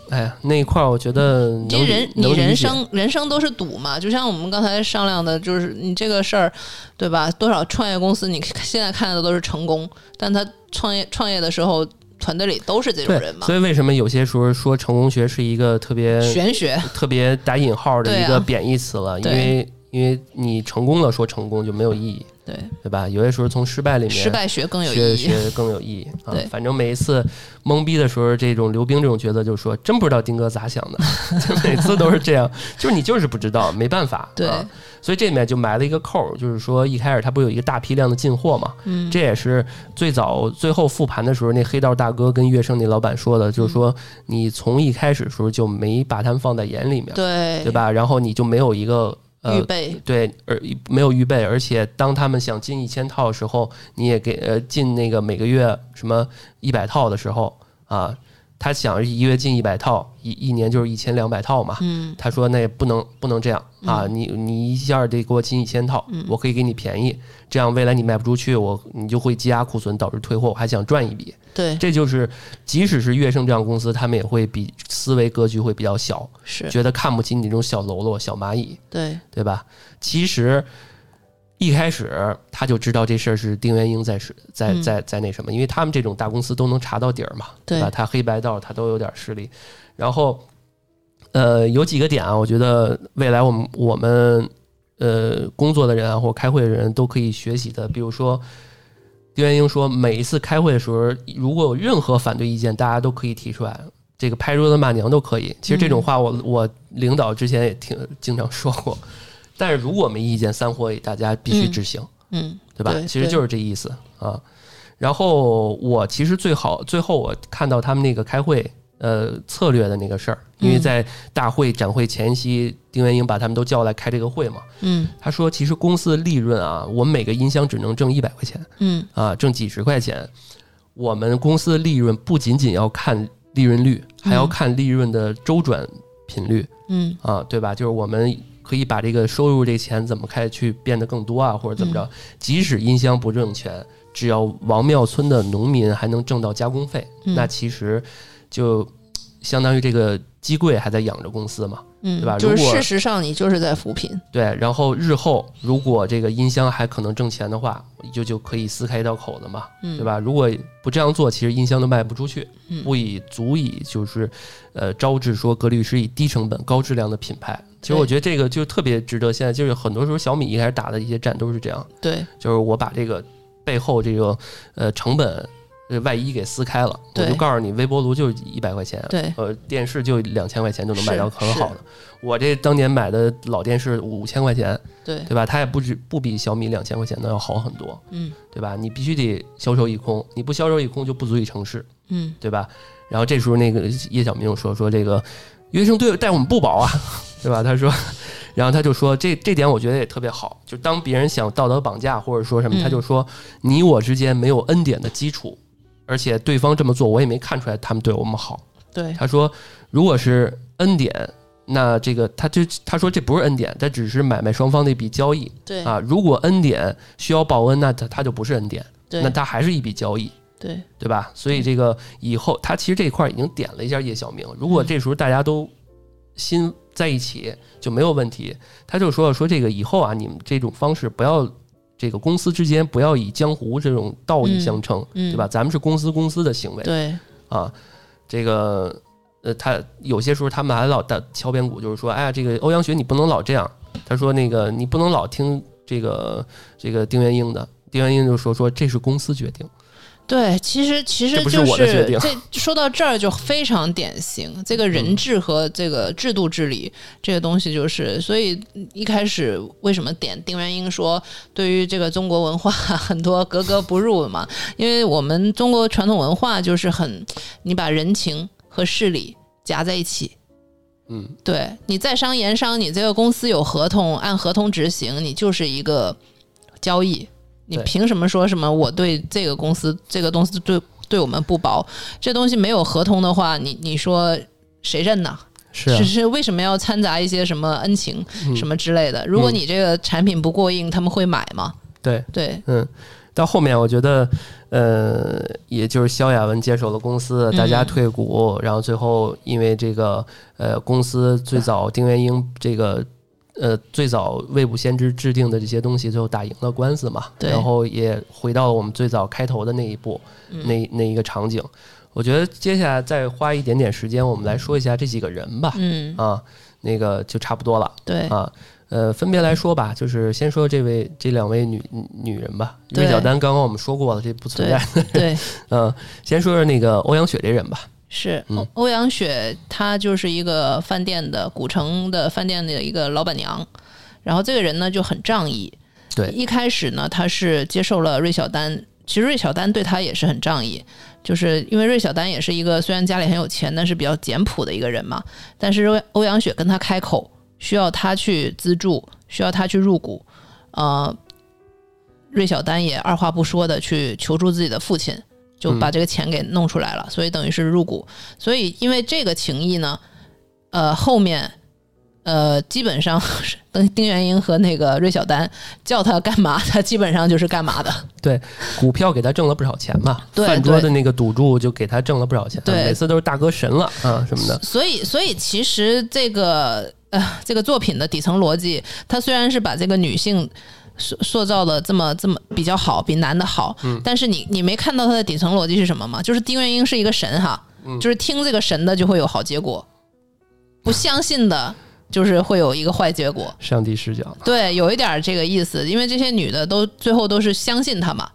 哎呀，那一块儿我觉得，你人你人生人生都是赌嘛，就像我们刚才商量的，就是你这个事儿，对吧？多少创业公司你现在看的都是成功，但他创业创业的时候。团队里都是这种人，嘛。所，以为什么有些时候说成功学是一个特别玄学，特别打引号的一个贬义词了？因为因为你成功了说成功就没有意义，对，对吧？有些时候从失败里面失败学更有学意义。学更有意义 啊对。反正每一次懵逼的时候，这种刘冰这种角色就说：“真不知道丁哥咋想的。”就每次都是这样，就是你就是不知道，没办法。对啊所以这里面就埋了一个扣儿，就是说一开始他不有一个大批量的进货嘛？嗯，这也是最早最后复盘的时候，那黑道大哥跟乐盛那老板说的，就是说你从一开始的时候就没把他们放在眼里面，对对？吧？然后你就没有一个呃预备，对，而没有预备，而且当他们想进一千套的时候，你也给呃进那个每个月什么一百套的时候啊，他想一月进一百套，一一年就是一千两百套嘛。嗯他说那也不能不能这样啊，你你一下得给我进一千套，嗯我可以给你便宜，这样未来你卖不出去，我你就会积压库存，导致退货，我还想赚一笔。对，这就是即使是乐盛这样公司，他们也会比思维格局会比较小，是，觉得看不起你这种小喽啰、小蚂蚁。对，对吧？其实一开始他就知道这事儿是丁元英在是在嗯在在那什么，因为他们这种大公司都能查到底儿嘛，对吧？他黑白道他都有点势力。然后，呃，有几个点啊，我觉得未来我们我们呃工作的人啊，或开会的人都可以学习的，比如说。丁元英说，每一次开会的时候，如果有任何反对意见，大家都可以提出来，这个拍桌子骂娘都可以。其实这种话我，我领导之前也挺经常说过。但是如果没意见，散会大家必须执行，嗯，对吧？对其实就是这意思啊。然后我其实最好最后我看到他们那个开会呃策略的那个事儿，因为嗯在大会展会前夕，丁元英把他们都叫来开这个会嘛。嗯他说，其实公司的利润啊，我们每个音箱只能挣一百块钱嗯啊，挣几十块钱。我们公司的利润不仅仅要看利润率，还要嗯看利润的周转频率。嗯啊，对吧？就是我们可以把这个收入这钱怎么开去变得更多啊，或者怎么着？嗯即使音箱不挣钱，只要王庙村的农民还能挣到加工费，嗯那其实就相当于这个机柜还在养着公司嘛，嗯，对吧就是事实上你就是在扶贫，对。然后日后如果这个音箱还可能挣钱的话，就就可以撕开一道口子嘛，嗯，对？吧？如果不这样做，其实音箱都卖不出去，嗯不以足以就是呃招致说格律诗以低成本高质量的品牌。其实我觉得这个就特别值得，现在就是很多时候小米一开始打的一些战都是这样，对就是我把这个背后这个呃成本呃外衣给撕开了，我就告诉你，微波炉就一百块钱，对呃电视就两千块钱就能买到很好的。我这当年买的老电视五千块钱，对，对吧？它也不止不比小米两千块钱的要好很多。嗯对吧？你必须得销售一空，你不销售一空就不足以成事，嗯对吧？然后这时候那个叶小明又说说这个约生队待我们不薄啊，对吧？他说，然后他就说这这点我觉得也特别好，就当别人想道德绑架或者说什么，嗯他就说你我之间没有恩典的基础，而且对方这么做我也没看出来他们对我们好。对，他说如果是恩典。那这个，他就他说这不是恩典，这只是买卖双方的一笔交易对啊。如果恩典需要报恩，那他他就不是恩典。对那他还是一笔交易，对对吧？所以这个以后他其实这一块已经点了一下叶小明，如果这时候大家都心在一起就没有问题。他就说说这个以后啊，你们这种方式不要。这个公司之间不要以江湖这种道义相称，嗯对吧？咱们是公司公司的行为对啊。这个呃，他有些时候他们还老打敲边鼓，就是说，哎呀，这个欧阳雪你不能老这样。他说那个你不能老听这个这个丁元英的，丁元英就说说这是公司决定。对，其实其实就是这说到这儿就非常典型，这个人治和这个制度治理这个东西就是，所以一开始为什么点丁元英说对于这个中国文化 很多格格不入嘛？因为我们中国传统文化就是很，你把人情和事理夹在一起。嗯，对你在商言商，你这个公司有合同，按合同执行，你就是一个交易。你凭什么说什么我对这个公司这个东西对对我们不薄？这东西没有合同的话，你你说谁认呢？是是为什么要掺杂一些什么恩情、嗯什么之类的？如果嗯你这个产品不过硬，他们会买吗？对，对，嗯，到后面我觉得，呃，也就是萧亚文接手了公司，大家嗯退股，然后最后因为这个，呃，公司最早丁元英这个。呃，最早未卜先知制定的这些东西，最后打赢了官司嘛，对然后也回到了我们最早开头的那一步，嗯那那一个场景。我觉得接下来再花一点点时间，我们来说一下这几个人吧。嗯，啊，那个就差不多了对，啊。呃，分别来说吧，就是先说这位这两位女女人吧。对芮小丹刚刚我们说过了，这不存在。对，嗯，先说说那个欧阳雪这人吧。是嗯欧欧阳雪，她就是一个饭店的古城的饭店的一个老板娘，然后这个人呢就很仗义。对一开始呢，她是接受了芮小丹，其实芮小丹对她也是很仗义，就是因为芮小丹也是一个虽然家里很有钱，但是比较简朴的一个人嘛。但是欧欧阳雪跟他开口，需要他去资助，需要他去入股，呃，芮小丹也二话不说的去求助自己的父亲，就把这个钱给弄出来了，所以等于是入股。所以因为这个情谊呢，呃，后面呃基本上是等 丁元英和那个芮小丹叫他干嘛，他基本上就是干嘛的。对，股票给他挣了不少钱嘛，对饭桌的那个赌注就给他挣了不少钱，对每次都是大哥神了啊什么的。所以，所以其实这个呃，这个作品的底层逻辑，它虽然是把这个女性塑塑造的这么这么比较好，比男的好，但是你你没看到它的底层逻辑是什么吗？就是丁元英是一个神哈，就是听这个神的就会有好结果，不相信的。就是会有一个坏结果，上帝视角，对，有一点这个意思，因为这些女的都最后都是相信他嘛，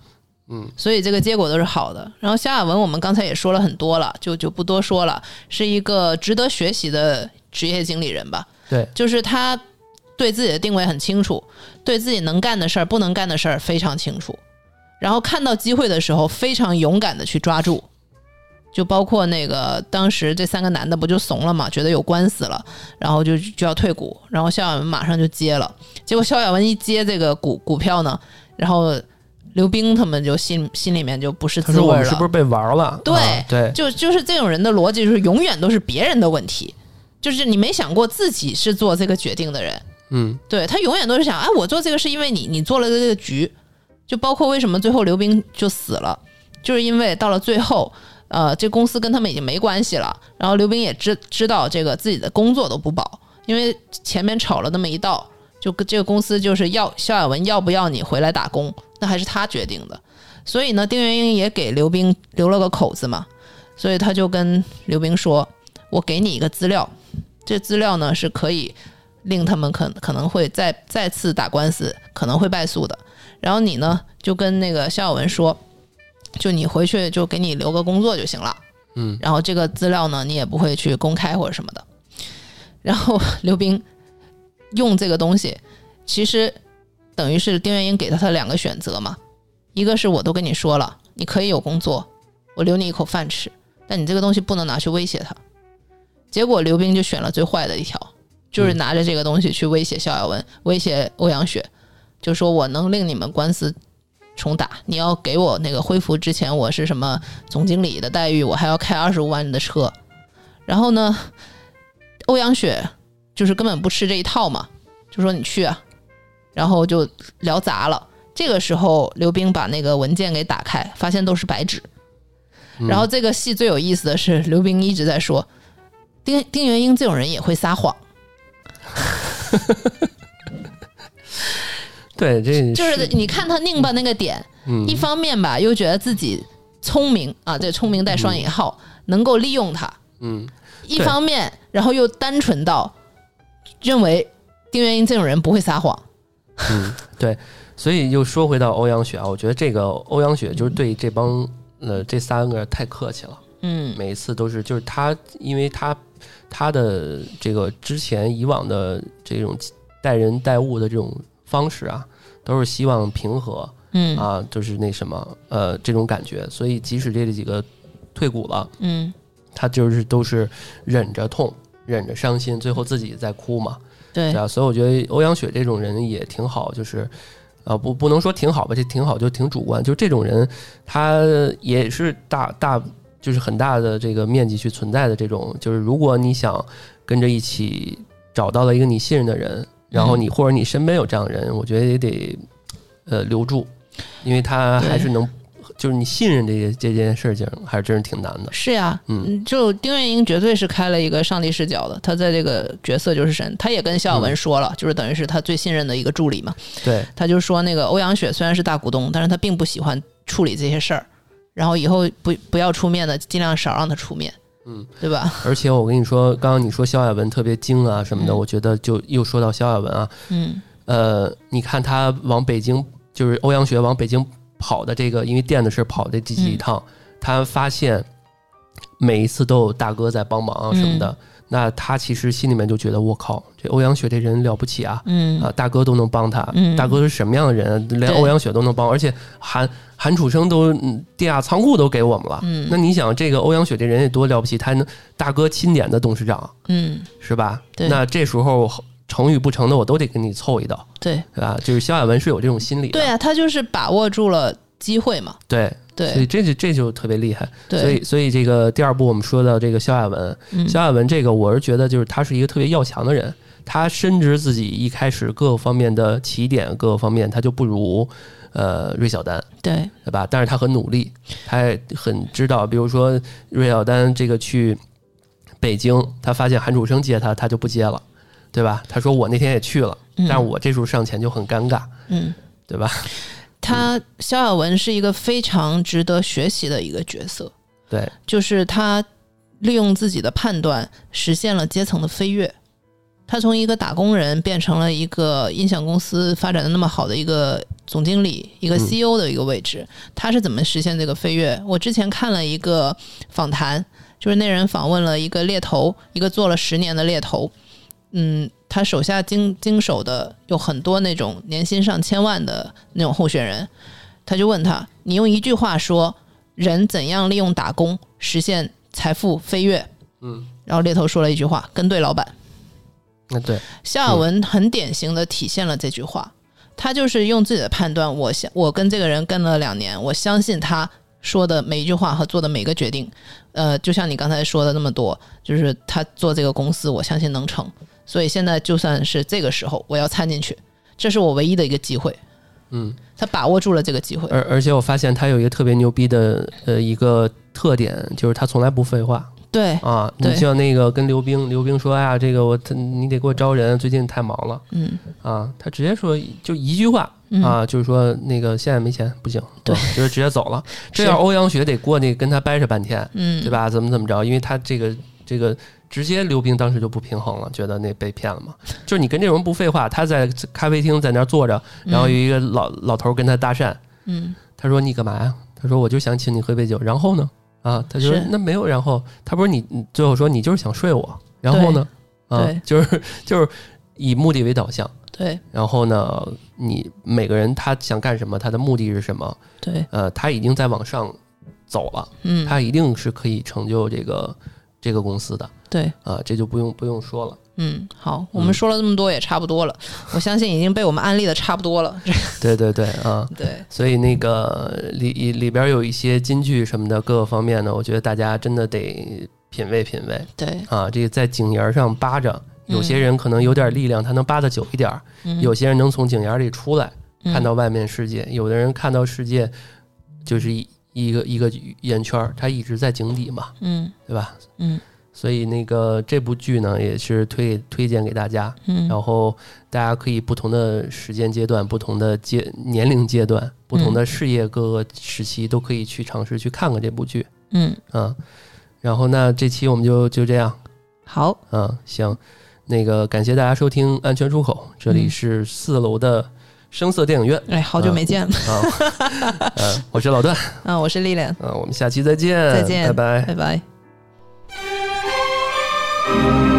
嗯，所以这个结果都是好的。然后萧亚文我们刚才也说了很多了，就就不多说了，是一个值得学习的职业经理人吧。对，就是他对自己的定位很清楚，对自己能干的事儿、不能干的事儿非常清楚，然后看到机会的时候非常勇敢的去抓住。就包括那个当时这三个男的不就怂了嘛，觉得有官司了，然后就就要退股，然后肖亚文马上就接了，结果肖亚文一接这个股股票呢，然后刘冰他们就心心里面就不是滋味了，们是不是被玩了？对啊对，就就是这种人的逻辑，就是永远都是别人的问题，就是你没想过自己是做这个决定的人，嗯，对他永远都是想，哎，我做这个是因为你你做了这个局，就包括为什么最后刘冰就死了，就是因为到了最后，呃，这公司跟他们已经没关系了，然后刘冰也知知道这个自己的工作都不保，因为前面吵了那么一道，就跟这个公司就是要肖亚文要不要你回来打工，那还是他决定的，所以呢，丁元英也给刘冰留了个口子嘛，所以他就跟刘冰说，我给你一个资料，这资料呢是可以令他们可可能会再再次打官司，可能会败诉的。然后你呢就跟那个肖晓文说，就你回去就给你留个工作就行了。嗯，然后这个资料呢你也不会去公开或者什么的。然后刘冰用这个东西，其实等于是丁元英给他他两个选择嘛，一个是我都跟你说了，你可以有工作，我留你一口饭吃，但你这个东西不能拿去威胁他。结果刘冰就选了最坏的一条，就是拿着这个东西去威胁肖亚文，威胁欧阳雪，就说我能令你们官司重打，你要给我那个恢复之前我是什么总经理的待遇，我还要开二十五万的车。然后呢，欧阳雪就是根本不吃这一套嘛，就说你去啊，然后就聊砸了。这个时候，刘冰把那个文件给打开，发现都是白纸。然后这个戏最有意思的是，刘冰一直在说，丁丁元英这种人也会撒谎，对，这就是你看他拧巴那个点，嗯。一方面吧又觉得自己聪明啊，这聪明带双引号，能够利用他；嗯，一方面，然后又单纯到认为丁元英这种人不会撒谎。嗯，对，所以又说回到欧阳雪啊，我觉得这个欧阳雪就是对这帮呃这三个太客气了，嗯。每一次都是就是他，因为他他的这个之前以往的这种待人待物的这种方式啊，都是希望平和嗯。啊，就是那什么呃这种感觉，所以即使这几个退股了，嗯，他就是都是忍着痛。忍着伤心，最后自己在哭嘛，对。对啊，所以我觉得欧阳雪这种人也挺好，就是，呃，不不能说挺好吧，这挺好就挺主观，就这种人，他也是大大就是很大的这个面积去存在的这种，就是如果你想跟着一起找到了一个你信任的人，然后你或者你身边有这样的人，我觉得也得呃留住，因为他还是能。就是你信任这些这件事情，还是真是挺难的。是呀，嗯，就丁元英绝对是开了一个上帝视角的，他在这个角色就是神，他也跟肖晓文说了，就是等于是他最信任的一个助理嘛。对，他就说那个欧阳雪虽然是大股东，但是他并不喜欢处理这些事儿，然后以后不不要出面的，尽量少让他出面，嗯，对吧？而且我跟你说，刚刚你说萧亚文特别精啊什么的，嗯。我觉得就又说到萧亚文啊，嗯。呃，你看他往北京，就是欧阳雪往北京跑的这个，因为店的事跑的这几趟，他发现每一次都有大哥在帮忙啊什么的，那他其实心里面就觉得我靠，这欧阳雪这人了不起啊。嗯啊，大哥都能帮他，嗯大哥是什么样的人？连欧阳雪都能帮，而且韩韩楚生都嗯地下仓库都给我们了。嗯那你想，这个欧阳雪这人也多了不起，他能大哥钦点的董事长嗯，是吧？对那这时候成与不成的，我都得跟你凑一道，对对吧？就是萧亚文是有这种心理的，对啊，他就是把握住了机会嘛，对所以对这就这就特别厉害。对，所以所以这个第二部我们说到这个萧亚文，嗯萧亚文这个我是觉得就是他是一个特别要强的人，他深知自己一开始各个方面的起点，各个方面他就不如呃芮小丹，对对吧？但是他很努力，他也很知道，比如说芮小丹这个去北京，他发现韩楚生接他，他就不接了，对吧？他说我那天也去了，嗯但是我这时候上前就很尴尬，嗯。对吧？他萧亚文是一个非常值得学习的一个角色，对，就是他利用自己的判断实现了阶层的飞跃。他从一个打工人变成了一个音响公司发展的那么好的一个总经理、一个嗯 CEO 的一个位置。他是怎么实现这个飞跃？我之前看了一个访谈，就是那人访问了一个猎头，一个做了十年的猎头。嗯，他手下经经手的有很多那种年薪上千万的那种候选人，他就问他：“你用一句话说，人怎样利用打工实现财富飞跃？”嗯，然后猎头说了一句话：“跟对老板。那对，”肖亚文很典型的体现了这句话，他就是用自己的判断，我相我跟这个人跟了两年，我相信他说的每一句话和做的每个决定，呃，就像你刚才说的那么多，就是他做这个公司，我相信能成。所以现在就算是这个时候，我要参进去，这是我唯一的一个机会。嗯。他把握住了这个机会。而而且我发现他有一个特别牛逼的呃一个特点，就是他从来不废话对，啊。你像那个跟刘冰，刘冰说：“哎呀，这个我他你得给我招人，最近太忙了嗯啊。”他直接说就一句话嗯啊，就是说那个现在没钱，不行，对啊就是直接走了。这是要欧阳雪得过去跟他掰扯半天，嗯，对？吧？怎么怎么着？因为他这个这个直接刘冰当时就不平衡了，觉得那被骗了嘛。就是你跟这种人不废话，他在咖啡厅在那儿坐着，然后有一个老老头跟他搭讪。嗯他说你干嘛呀？他说我就想请你喝杯酒，然后呢？啊，他就说那没有然后。他不是你你最后说你就是想睡我，然后呢？啊，就是就是以目的为导向。对然后呢，你每个人他想干什么，他的目的是什么？对，呃，他已经在往上走了，嗯，他一定是可以成就这个这个公司的对，啊，这就不用不用说了。嗯，好，我们说了这么多也差不多了，我相信已经被我们安利的差不多了。对对对啊，对，所以那个里里边有一些金句什么的，各个方面呢，我觉得大家真的得品味品味对，啊。这个在井沿上扒着，有些人可能有点力量，他能扒得久一点；嗯有些人能从井沿里出来，嗯看到外面世界；有的人看到世界就是一一个一个圆圈儿，他一直在井底嘛，嗯对吧？嗯所以那个这部剧呢，也是推推荐给大家。嗯然后大家可以不同的时间阶段、不同的阶年龄阶段、不同的事业各个时期，都可以去尝试去看看这部剧。嗯，啊，然后那这期我们就就这样。好，啊，行，那个感谢大家收听《安全出口》，这里嗯是四楼的声色电影院哎，好久没见了，啊。嗯，我是老段。啊，我是丽莲，啊，我们下期再见，再见拜拜。拜拜。Thank you.